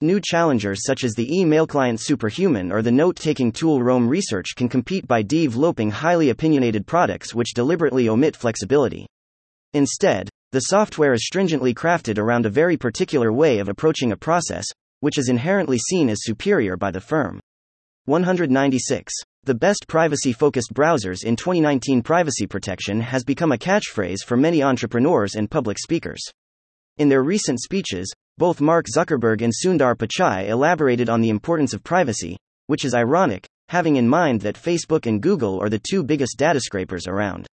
New challengers such as the email client Superhuman or the note taking tool Roam Research can compete by developing highly opinionated products which deliberately omit flexibility. Instead, the software is stringently crafted around a very particular way of approaching a process, which is inherently seen as superior by the firm. 196. The best privacy focused browsers in 2019 privacy protection has become a catchphrase for many entrepreneurs and public speakers. In their recent speeches, both Mark Zuckerberg and Sundar Pichai elaborated on the importance of privacy, which is ironic, having in mind that Facebook and Google are the two biggest data scrapers around.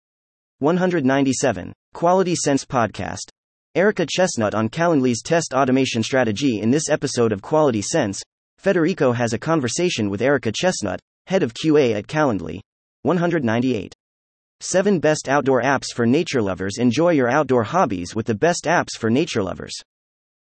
197. Quality Sense Podcast. Erika Chestnut on Calendly's test automation strategy. In this episode of Quality Sense, Federico has a conversation with Erika Chestnut, head of QA at Calendly. 198. 7 Best Outdoor Apps for Nature Lovers. Enjoy your outdoor hobbies with the best apps for nature lovers.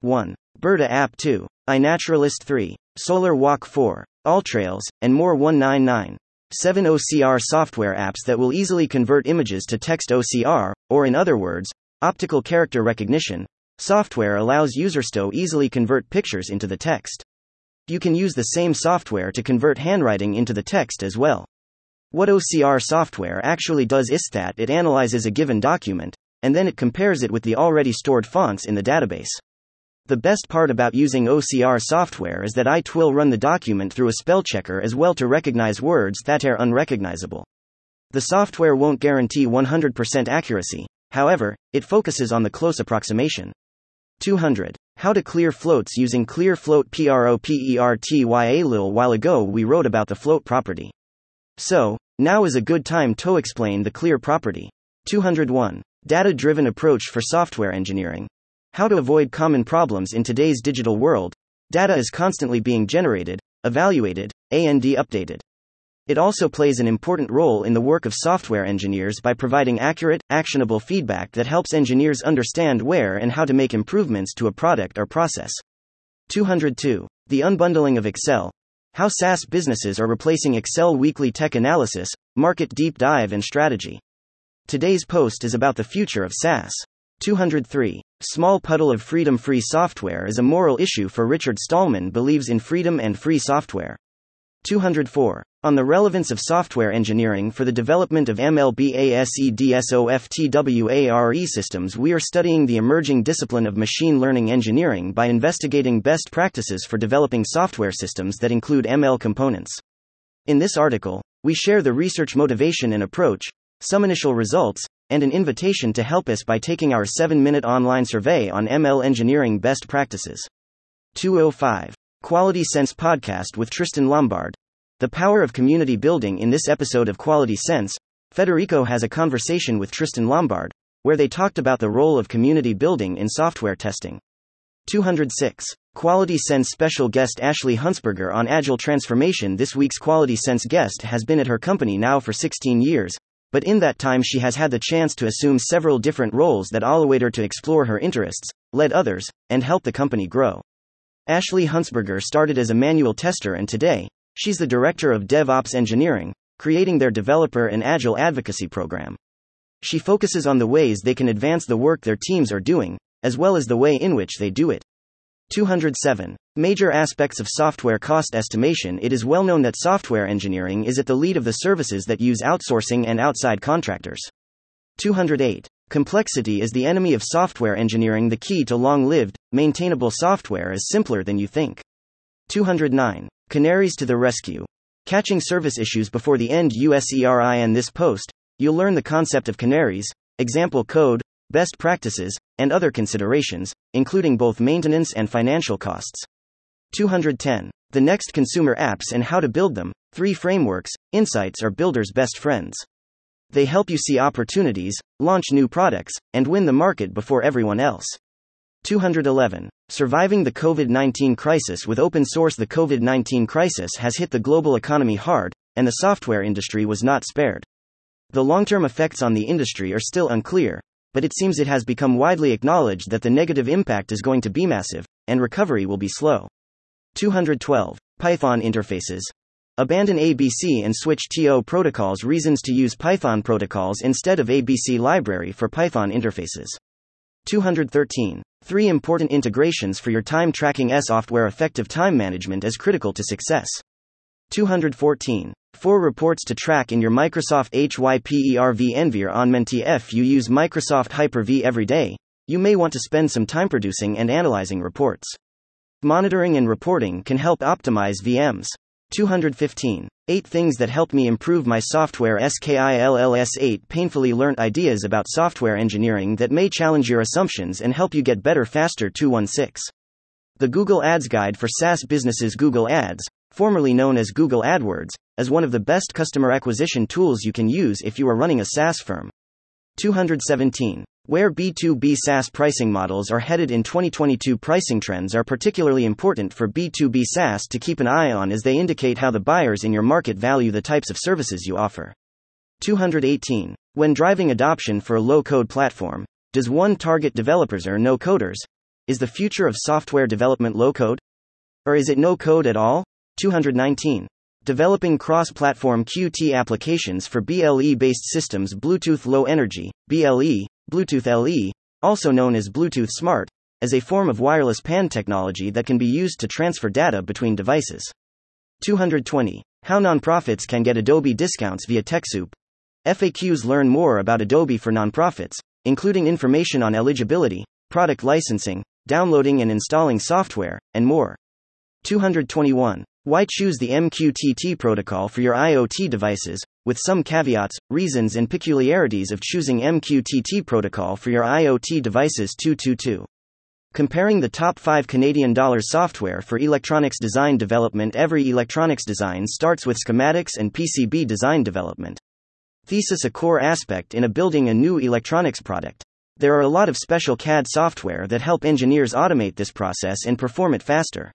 1. Berta App 2. iNaturalist 3. Solar Walk 4. All Trails, and more 199. 7 OCR software apps that will easily convert images to text OCR, or in other words, optical character recognition. Software allows users to easily convert pictures into the text. You can use the same software to convert handwriting into the text as well. What OCR software actually does is that it analyzes a given document, and then it compares it with the already stored fonts in the database. The best part about using OCR software is that it will run the document through a spell checker as well to recognize words that are unrecognizable. The software won't guarantee 100% accuracy, however, it focuses on the close approximation. 200. How to clear floats using clear float PROPERTY. A little while ago, we wrote about the float property. So, now is a good time to explain the clear property. 201. Data driven approach for software engineering. How to avoid common problems in today's digital world. Data is constantly being generated, evaluated, and updated. It also plays an important role in the work of software engineers by providing accurate, actionable feedback that helps engineers understand where and how to make improvements to a product or process. 202. The unbundling of Excel. How SaaS businesses are replacing Excel weekly tech analysis, market deep dive, and strategy. Today's post is about the future of SaaS. 203. Small puddle of freedom free software is a moral issue for Richard Stallman believes in freedom and free software. 204. On the relevance of software engineering for the development of MLBASEDSOFTWARE systems, we are studying the emerging discipline of machine learning engineering by investigating best practices for developing software systems that include ML components. In this article, we share the research motivation and approach, some initial results, and an invitation to help us by taking our 7 minute online survey on ML engineering best practices. 205. Quality Sense Podcast with Tristan Lombard. The power of community building. In this episode of Quality Sense, Federico has a conversation with Tristan Lombard, where they talked about the role of community building in software testing. 206. Quality Sense special guest Ashley Hunsberger on Agile Transformation. This week's Quality Sense guest has been at her company now for 16 years, but in that time she has had the chance to assume several different roles that allowed her to explore her interests, led others, and help the company grow. Ashley Hunsberger started as a manual tester and today, she's the director of DevOps engineering, creating their developer and agile advocacy program. She focuses on the ways they can advance the work their teams are doing, as well as the way in which they do it. 207. Major aspects of software cost estimation. It is well known that software engineering is at the lead of the services that use outsourcing and outside contractors. 208. Complexity is the enemy of software engineering. The key to long lived, maintainable software is simpler than you think. 209. Canaries to the rescue. Catching service issues before the end USERI. In this post, you'll learn the concept of canaries, example code, best practices, and other considerations, including both maintenance and financial costs. 210. The next consumer apps and how to build them. Three frameworks insights are builders' best friends. They help you see opportunities, launch new products, and win the market before everyone else. 211. Surviving the COVID 19 crisis with open source. The COVID 19 crisis has hit the global economy hard, and the software industry was not spared. The long term effects on the industry are still unclear, but it seems it has become widely acknowledged that the negative impact is going to be massive, and recovery will be slow. 212. Python interfaces. Abandon ABC and switch TO protocols. Reasons to use Python protocols instead of ABC library for Python interfaces. 213. Three important integrations for your time tracking software. Effective time management is critical to success. 214. 4 reports to track in your Microsoft HYPERV environment. If you use Microsoft Hyper-V every day, you may want to spend some time producing and analyzing reports. Monitoring and reporting can help optimize VMs. 215. 8 things that help me improve my software skills 8 painfully learnt ideas about software engineering that may challenge your assumptions and help you get better faster 216. The Google Ads Guide for SaaS Businesses Google Ads, formerly known as Google AdWords, is one of the best customer acquisition tools you can use if you are running a SaaS firm. 217. Where B2B SaaS pricing models are headed in 2022, pricing trends are particularly important for B2B SaaS to keep an eye on as they indicate how the buyers in your market value the types of services you offer. 218. When driving adoption for a low code platform, does one target developers or no coders? Is the future of software development low code? Or is it no code at all? 219. Developing cross platform Qt applications for BLE based systems Bluetooth Low Energy, BLE, Bluetooth LE, also known as Bluetooth Smart, as a form of wireless PAN technology that can be used to transfer data between devices. 220. How nonprofits can get Adobe discounts via TechSoup. FAQs learn more about Adobe for nonprofits, including information on eligibility, product licensing, downloading and installing software, and more. 221. Why choose the MQTT protocol for your IoT devices, with some caveats, reasons, and peculiarities of choosing MQTT protocol for your IoT devices 222. Comparing the top 5 Canadian dollar software for electronics design development. Every electronics design starts with schematics and PCB design development. Thesis a core aspect in a building a new electronics product. There are a lot of special CAD software that help engineers automate this process and perform it faster.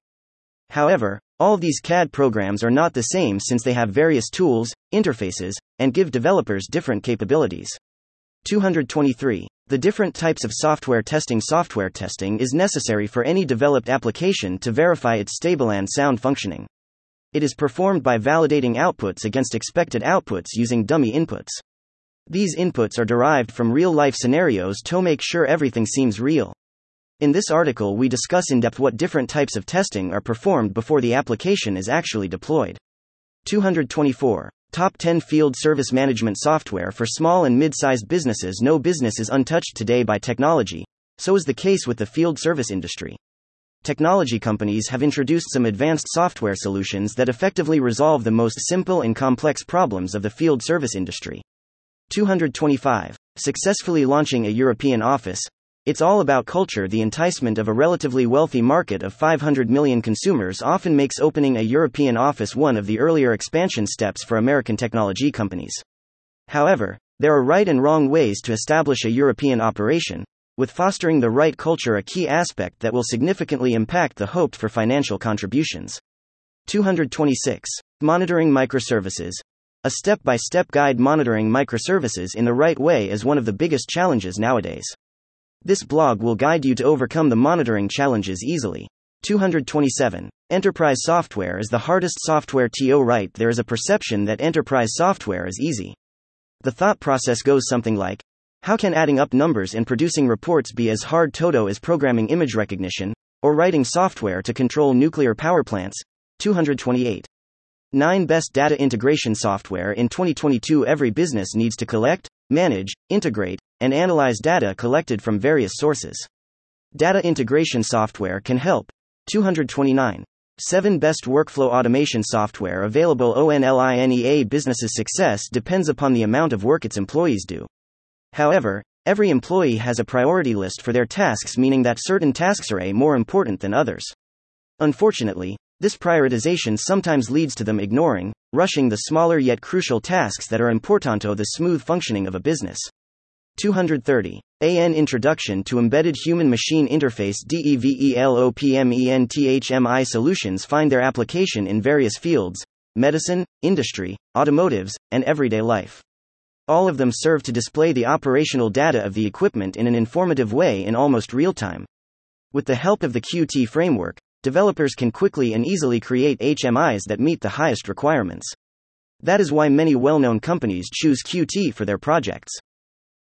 However, all these CAD programs are not the same since they have various tools, interfaces, and give developers different capabilities. 223. The different types of software testing. Software testing is necessary for any developed application to verify its stable and sound functioning. It is performed by validating outputs against expected outputs using dummy inputs. These inputs are derived from real life scenarios to make sure everything seems real. In this article, we discuss in depth what different types of testing are performed before the application is actually deployed. 224. Top 10 Field Service Management Software for Small and Mid sized Businesses. No business is untouched today by technology, so is the case with the field service industry. Technology companies have introduced some advanced software solutions that effectively resolve the most simple and complex problems of the field service industry. 225. Successfully launching a European office, it's all about culture. The enticement of a relatively wealthy market of 500 million consumers often makes opening a European office one of the earlier expansion steps for American technology companies. However, there are right and wrong ways to establish a European operation, with fostering the right culture a key aspect that will significantly impact the hoped for financial contributions. 226. Monitoring microservices. A step by step guide monitoring microservices in the right way is one of the biggest challenges nowadays. This blog will guide you to overcome the monitoring challenges easily. 227. Enterprise software is the hardest software to write. There is a perception that enterprise software is easy. The thought process goes something like How can adding up numbers and producing reports be as hard toto as programming image recognition, or writing software to control nuclear power plants? 228. 9 Best Data Integration Software in 2022 Every business needs to collect, manage, integrate, and analyze data collected from various sources. Data integration software can help. 229. 7 Best Workflow Automation Software Available ONLINEA Business's success depends upon the amount of work its employees do. However, every employee has a priority list for their tasks, meaning that certain tasks are a more important than others. Unfortunately, this prioritization sometimes leads to them ignoring, rushing the smaller yet crucial tasks that are important to the smooth functioning of a business. 230. AN Introduction to Embedded Human Machine Interface DEVELOPMENTHMI solutions find their application in various fields medicine, industry, automotives, and everyday life. All of them serve to display the operational data of the equipment in an informative way in almost real time. With the help of the Qt framework, developers can quickly and easily create HMIs that meet the highest requirements. That is why many well known companies choose Qt for their projects.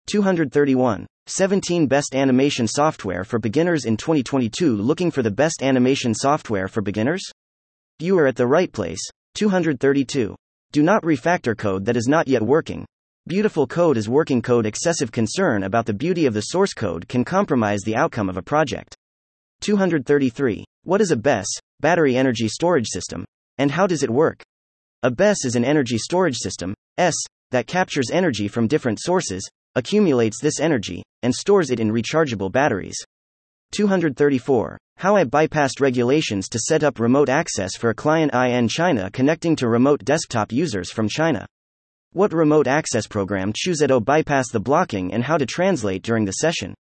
231. 17 Best Animation Software for Beginners in 2022 Looking for the best animation software for beginners? You are at the right place. 232. Do not refactor code that is not yet working. Beautiful code is working code. Excessive concern about the beauty of the source code can compromise the outcome of a project. 233. What is a BESS, battery energy storage system? And how does it work? A BESS is an energy storage system, S, that captures energy from different sources, accumulates this energy, and stores it in rechargeable batteries. 234. How I bypassed regulations to set up remote access for a client in China connecting to remote desktop users from China. What remote access program choose to bypass the blocking and how to translate during the session.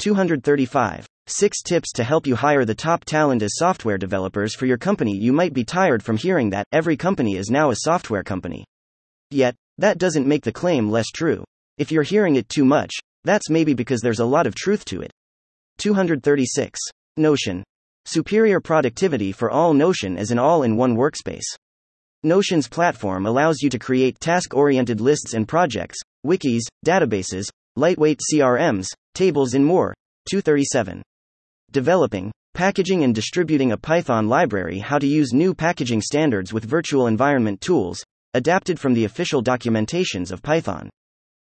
235. 6 tips to help you hire the top talent as software developers for your company. You might be tired from hearing that every company is now a software company. Yet, that doesn't make the claim less true. If you're hearing it too much, that's maybe because there's a lot of truth to it. 236. Notion. Superior productivity for all Notion as an all in one workspace. Notion's platform allows you to create task oriented lists and projects, wikis, databases, lightweight CRMs, tables, and more. 237 developing, packaging and distributing a Python library How to use new packaging standards with virtual environment tools, adapted from the official documentations of Python.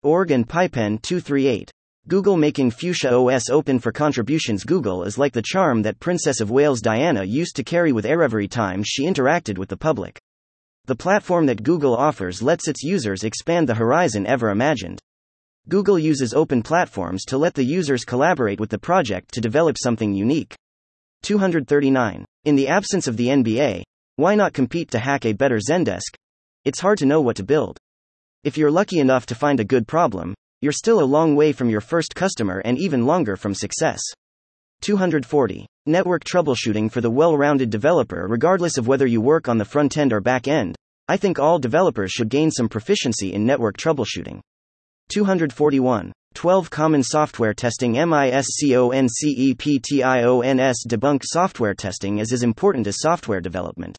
Org and PyPen 238. Google making Fuchsia OS open for contributions. Google is like the charm that Princess of Wales Diana used to carry with her every time she interacted with the public. The platform that Google offers lets its users expand the horizon ever imagined. Google uses open platforms to let the users collaborate with the project to develop something unique. 239. In the absence of the NBA, why not compete to hack a better Zendesk? It's hard to know what to build. If you're lucky enough to find a good problem, you're still a long way from your first customer and even longer from success. 240. Network troubleshooting for the well rounded developer, regardless of whether you work on the front end or back end. I think all developers should gain some proficiency in network troubleshooting. 241. 12 Common Software Testing MISCONCEPTIONS Debunk software testing is as important as software development.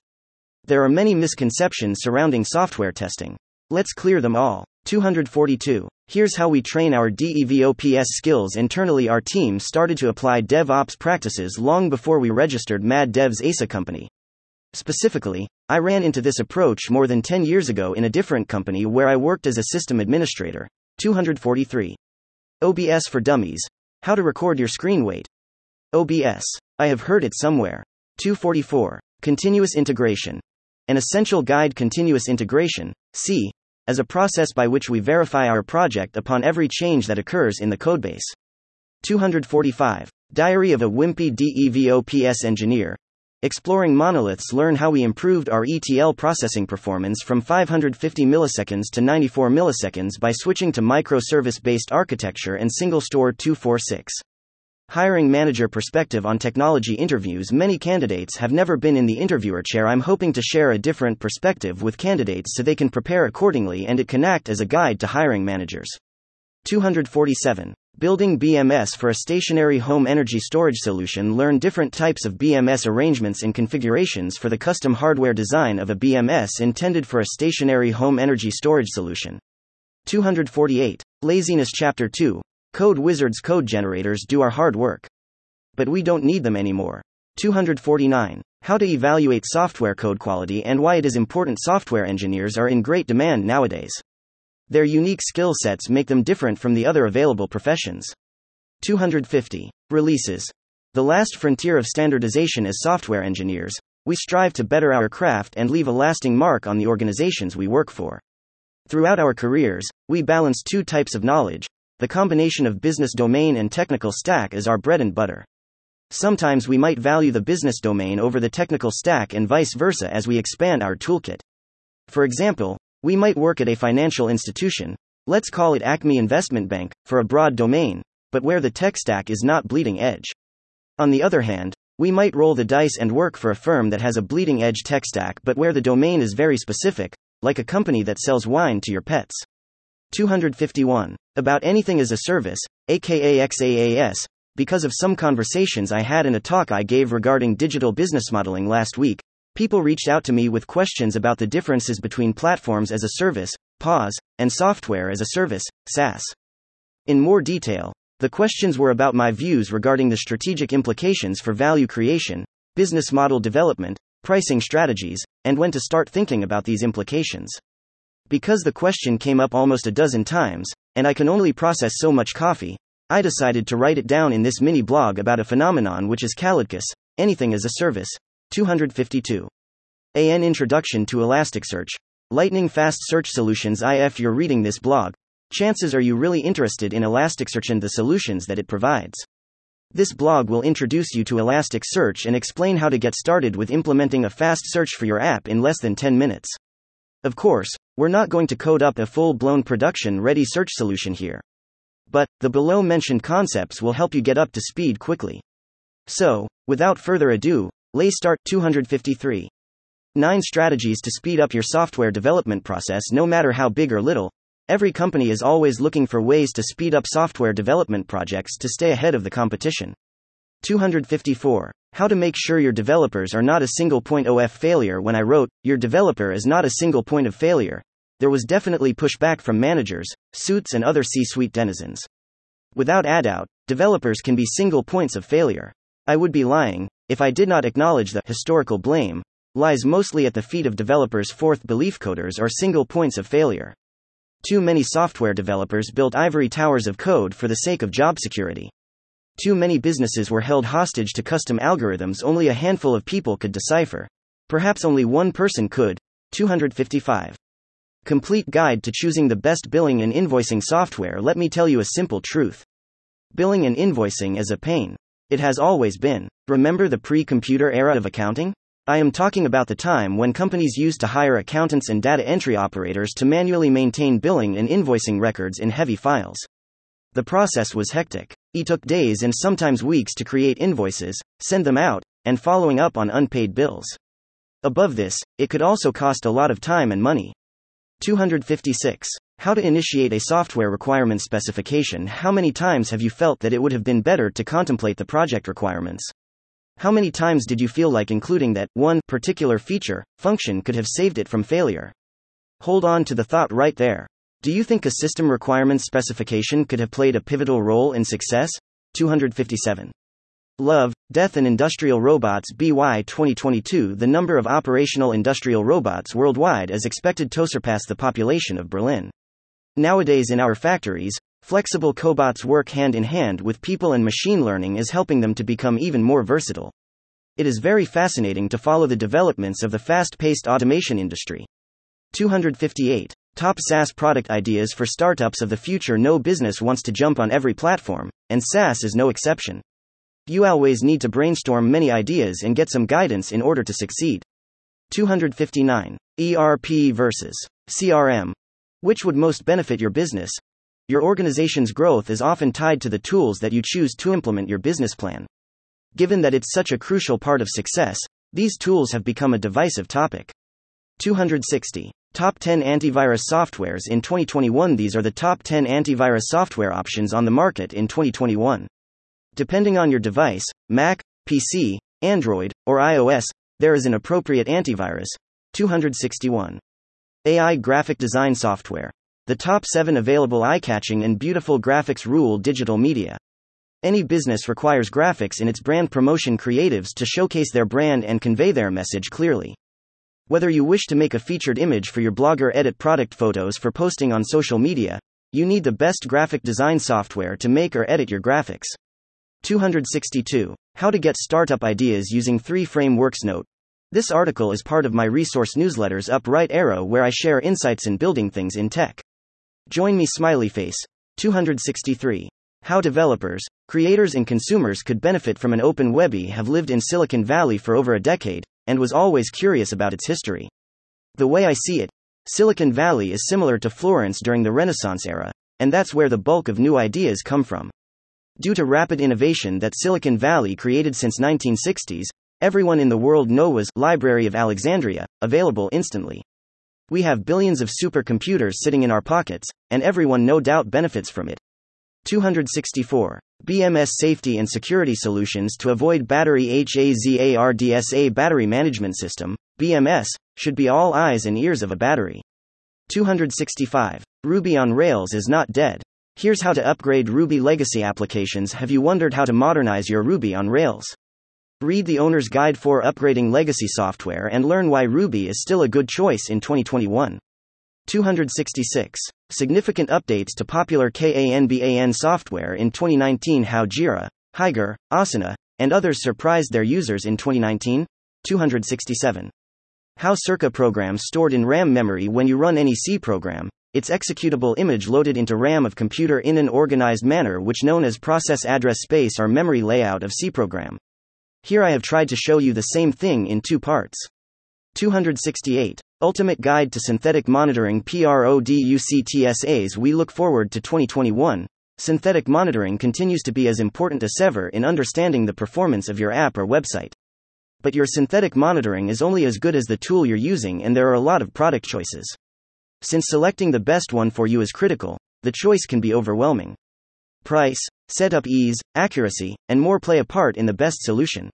There are many misconceptions surrounding software testing. Let's clear them all. 242. Here's how we train our DevOps skills internally. Our team started to apply DevOps practices long before we registered Mad Devs ASA company. Specifically, I ran into this approach more than 10 years ago in a different company where I worked as a system administrator. 243. OBS for Dummies. How to record your screen weight. OBS. I have heard it somewhere. 244. Continuous integration. An essential guide continuous integration, C, as a process by which we verify our project upon every change that occurs in the codebase. 245. Diary of a Wimpy DEVOPS engineer, Exploring monoliths learn how we improved our ETL processing performance from 550 milliseconds to 94 milliseconds by switching to microservice-based architecture and SingleStore 246. Hiring manager perspective on technology interviews Many candidates have never been in the interviewer chair. I'm hoping to share a different perspective with candidates so they can prepare accordingly and it can act as a guide to hiring managers. 247. Building BMS for a stationary home energy storage solution. Learn different types of BMS arrangements and configurations for the custom hardware design of a BMS intended for a stationary home energy storage solution. 248. Laziness Chapter 2. Code Wizards code generators do our hard work. But we don't need them anymore. 249. How to evaluate software code quality and why it is important software engineers are in great demand nowadays. Their unique skill sets make them different from the other available professions. 250. Releases. The last frontier of standardization as software engineers, we strive to better our craft and leave a lasting mark on the organizations we work for. Throughout our careers, we balance two types of knowledge the combination of business domain and technical stack is our bread and butter. Sometimes we might value the business domain over the technical stack and vice versa as we expand our toolkit. For example, we might work at a financial institution, let's call it Acme Investment Bank, for a broad domain, but where the tech stack is not bleeding edge. On the other hand, we might roll the dice and work for a firm that has a bleeding edge tech stack but where the domain is very specific, like a company that sells wine to your pets. 251. About anything as a service, aka XaaS, because of some conversations I had in a talk I gave regarding digital business modeling last week, People reached out to me with questions about the differences between platforms as a service, PaaS, and software as a service, SaaS. In more detail, the questions were about my views regarding the strategic implications for value creation, business model development, pricing strategies, and when to start thinking about these implications. Because the question came up almost a dozen times, and I can only process so much coffee, I decided to write it down in this mini blog about a phenomenon which is Kalidkas, anything as a service, 252. AN Introduction to Elasticsearch. Lightning Fast Search Solutions. If you're reading this blog, chances are you really interested in Elasticsearch and the solutions that it provides. This blog will introduce you to Elasticsearch and explain how to get started with implementing a fast search for your app in less than 10 minutes. Of course, We're not going to code up a full blown production ready search solution here. But, the below mentioned concepts will help you get up to speed quickly. So, without further ado, lay start 253. 9 strategies to speed up your software development process no matter how big or little. Every company is always looking for ways to speed up software development projects to stay ahead of the competition. 254. How to make sure your developers are not a single point of failure. When I wrote, Your developer is not a single point of failure, there was definitely pushback from managers, suits, and other C suite denizens. Without a doubt, developers can be single points of failure. I would be lying if I did not acknowledge the historical blame lies mostly at the feet of developers. Fourth, belief coders are single points of failure. Too many software developers built ivory towers of code for the sake of job security. Too many businesses were held hostage to custom algorithms only a handful of people could decipher. Perhaps only one person could. 255. Complete Guide to Choosing the Best Billing and Invoicing Software. Let me tell you a simple truth. Billing and invoicing is a pain. It has always been. Remember the pre computer era of accounting? I am talking about the time when companies used to hire accountants and data entry operators to manually maintain billing and invoicing records in heavy files. The process was hectic. It took days and sometimes weeks to create invoices, send them out, and following up on unpaid bills. Above this, it could also cost a lot of time and money. 256. How to initiate a software requirement specification. How many times have you felt that it would have been better to contemplate the project requirements? How many times did you feel like including that one particular feature, function could have saved it from failure? Hold on to the thought right there. Do you think a system requirements specification could have played a pivotal role in success? 257. Love, Death and Industrial Robots BY 2022 The number of operational industrial robots worldwide is expected to surpass the population of Berlin. Nowadays, in our factories, flexible cobots work hand in hand with people, and machine learning is helping them to become even more versatile. It is very fascinating to follow the developments of the fast paced automation industry. 258. Top SaaS product ideas for startups of the future. No business wants to jump on every platform, and SaaS is no exception. You always need to brainstorm many ideas and get some guidance in order to succeed. 259. ERP versus CRM. Which would most benefit your business? Your organization's growth is often tied to the tools that you choose to implement your business plan. Given that it's such a crucial part of success, these tools have become a divisive topic. 260. Top 10 antivirus softwares in 2021 These are the top 10 antivirus software options on the market in 2021. Depending on your device, Mac, PC, Android, or iOS, there is an appropriate antivirus. 261. AI graphic design software. The top 7 available eye catching and beautiful graphics rule digital media. Any business requires graphics in its brand promotion creatives to showcase their brand and convey their message clearly. Whether you wish to make a featured image for your blog or edit product photos for posting on social media, you need the best graphic design software to make or edit your graphics. 262. How to get startup ideas using three frameworks. Note. This article is part of my resource newsletters Up Right Arrow where I share insights in building things in tech. Join me, Smiley Face. 263. How developers, creators, and consumers could benefit from an open webby have lived in Silicon Valley for over a decade, and was always curious about its history. The way I see it, Silicon Valley is similar to Florence during the Renaissance era, and that's where the bulk of new ideas come from. Due to rapid innovation that Silicon Valley created since 1960s, everyone in the world knows Library of Alexandria, available instantly. We have billions of supercomputers sitting in our pockets, and everyone no doubt benefits from it. 264. BMS Safety and Security Solutions to avoid battery HAZARDSA Battery Management System, BMS, should be all eyes and ears of a battery. 265. Ruby on Rails is not dead. Here's how to upgrade Ruby legacy applications. Have you wondered how to modernize your Ruby on Rails? Read the owner's guide for upgrading legacy software and learn why Ruby is still a good choice in 2021. 266. Significant updates to popular Kanban software in 2019 How Jira, Hygger, Asana, and others surprised their users in 2019. 267. How Circa programs stored in RAM memory when you run any C program, its executable image loaded into RAM of computer in an organized manner which known as process address space or memory layout of C program. Here I have tried to show you the same thing in two parts. 268. Ultimate Guide to Synthetic Monitoring PRODUCTSAs We look forward to 2021. Synthetic monitoring continues to be as important as ever in understanding the performance of your app or website. But your synthetic monitoring is only as good as the tool you're using, and there are a lot of product choices. Since selecting the best one for you is critical, the choice can be overwhelming. Price, setup ease, accuracy, and more play a part in the best solution.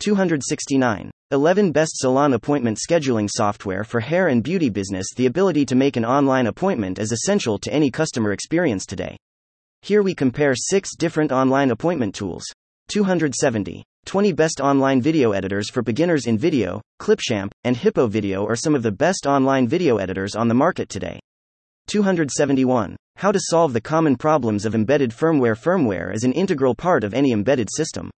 269. 11 Best Salon Appointment Scheduling Software for Hair and Beauty Business The ability to make an online appointment is essential to any customer experience today. Here we compare 6 different online appointment tools. 270. 20 Best Online Video Editors for Beginners InVideo, Clipchamp, and Hippo Video are some of the best online video editors on the market today. 271. How to solve the common problems of embedded firmware. Firmware is an integral part of any embedded system.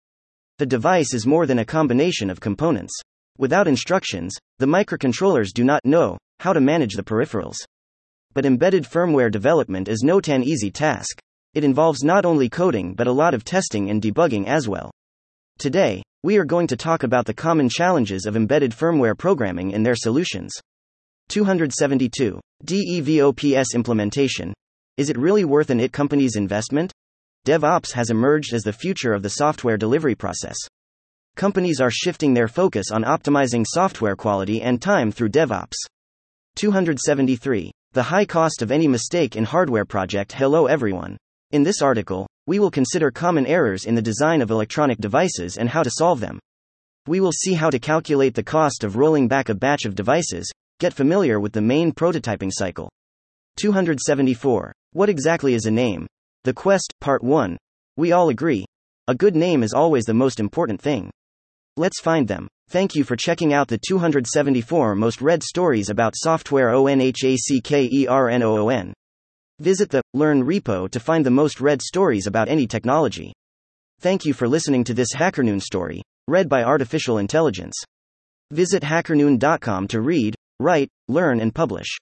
The device is more than a combination of components. Without instructions, the microcontrollers do not know how to manage the peripherals. But embedded firmware development is no tan easy task. It involves not only coding but a lot of testing and debugging as well. Today, we are going to talk about the common challenges of embedded firmware programming and their solutions. 272. DEVOPS implementation. Is it really worth an IT company's investment? DevOps has emerged as the future of the software delivery process. Companies are shifting their focus on optimizing software quality and time through DevOps. 273. The high cost of any mistake in hardware project. Hello everyone. In this article, we will consider common errors in the design of electronic devices and how to solve them. We will see how to calculate the cost of rolling back a batch of devices, get familiar with the main prototyping cycle. 274. What exactly is a name? The Quest, Part 1. We all agree. A good name is always the most important thing. Let's find them. Thank you for checking out the 274 most read stories about software ONHACKERNOON. Visit the Learn repo to find the most read stories about any technology. Thank you for listening to this HackerNoon story, read by Artificial Intelligence. Visit hackerNoon.com to read, write, learn, and publish.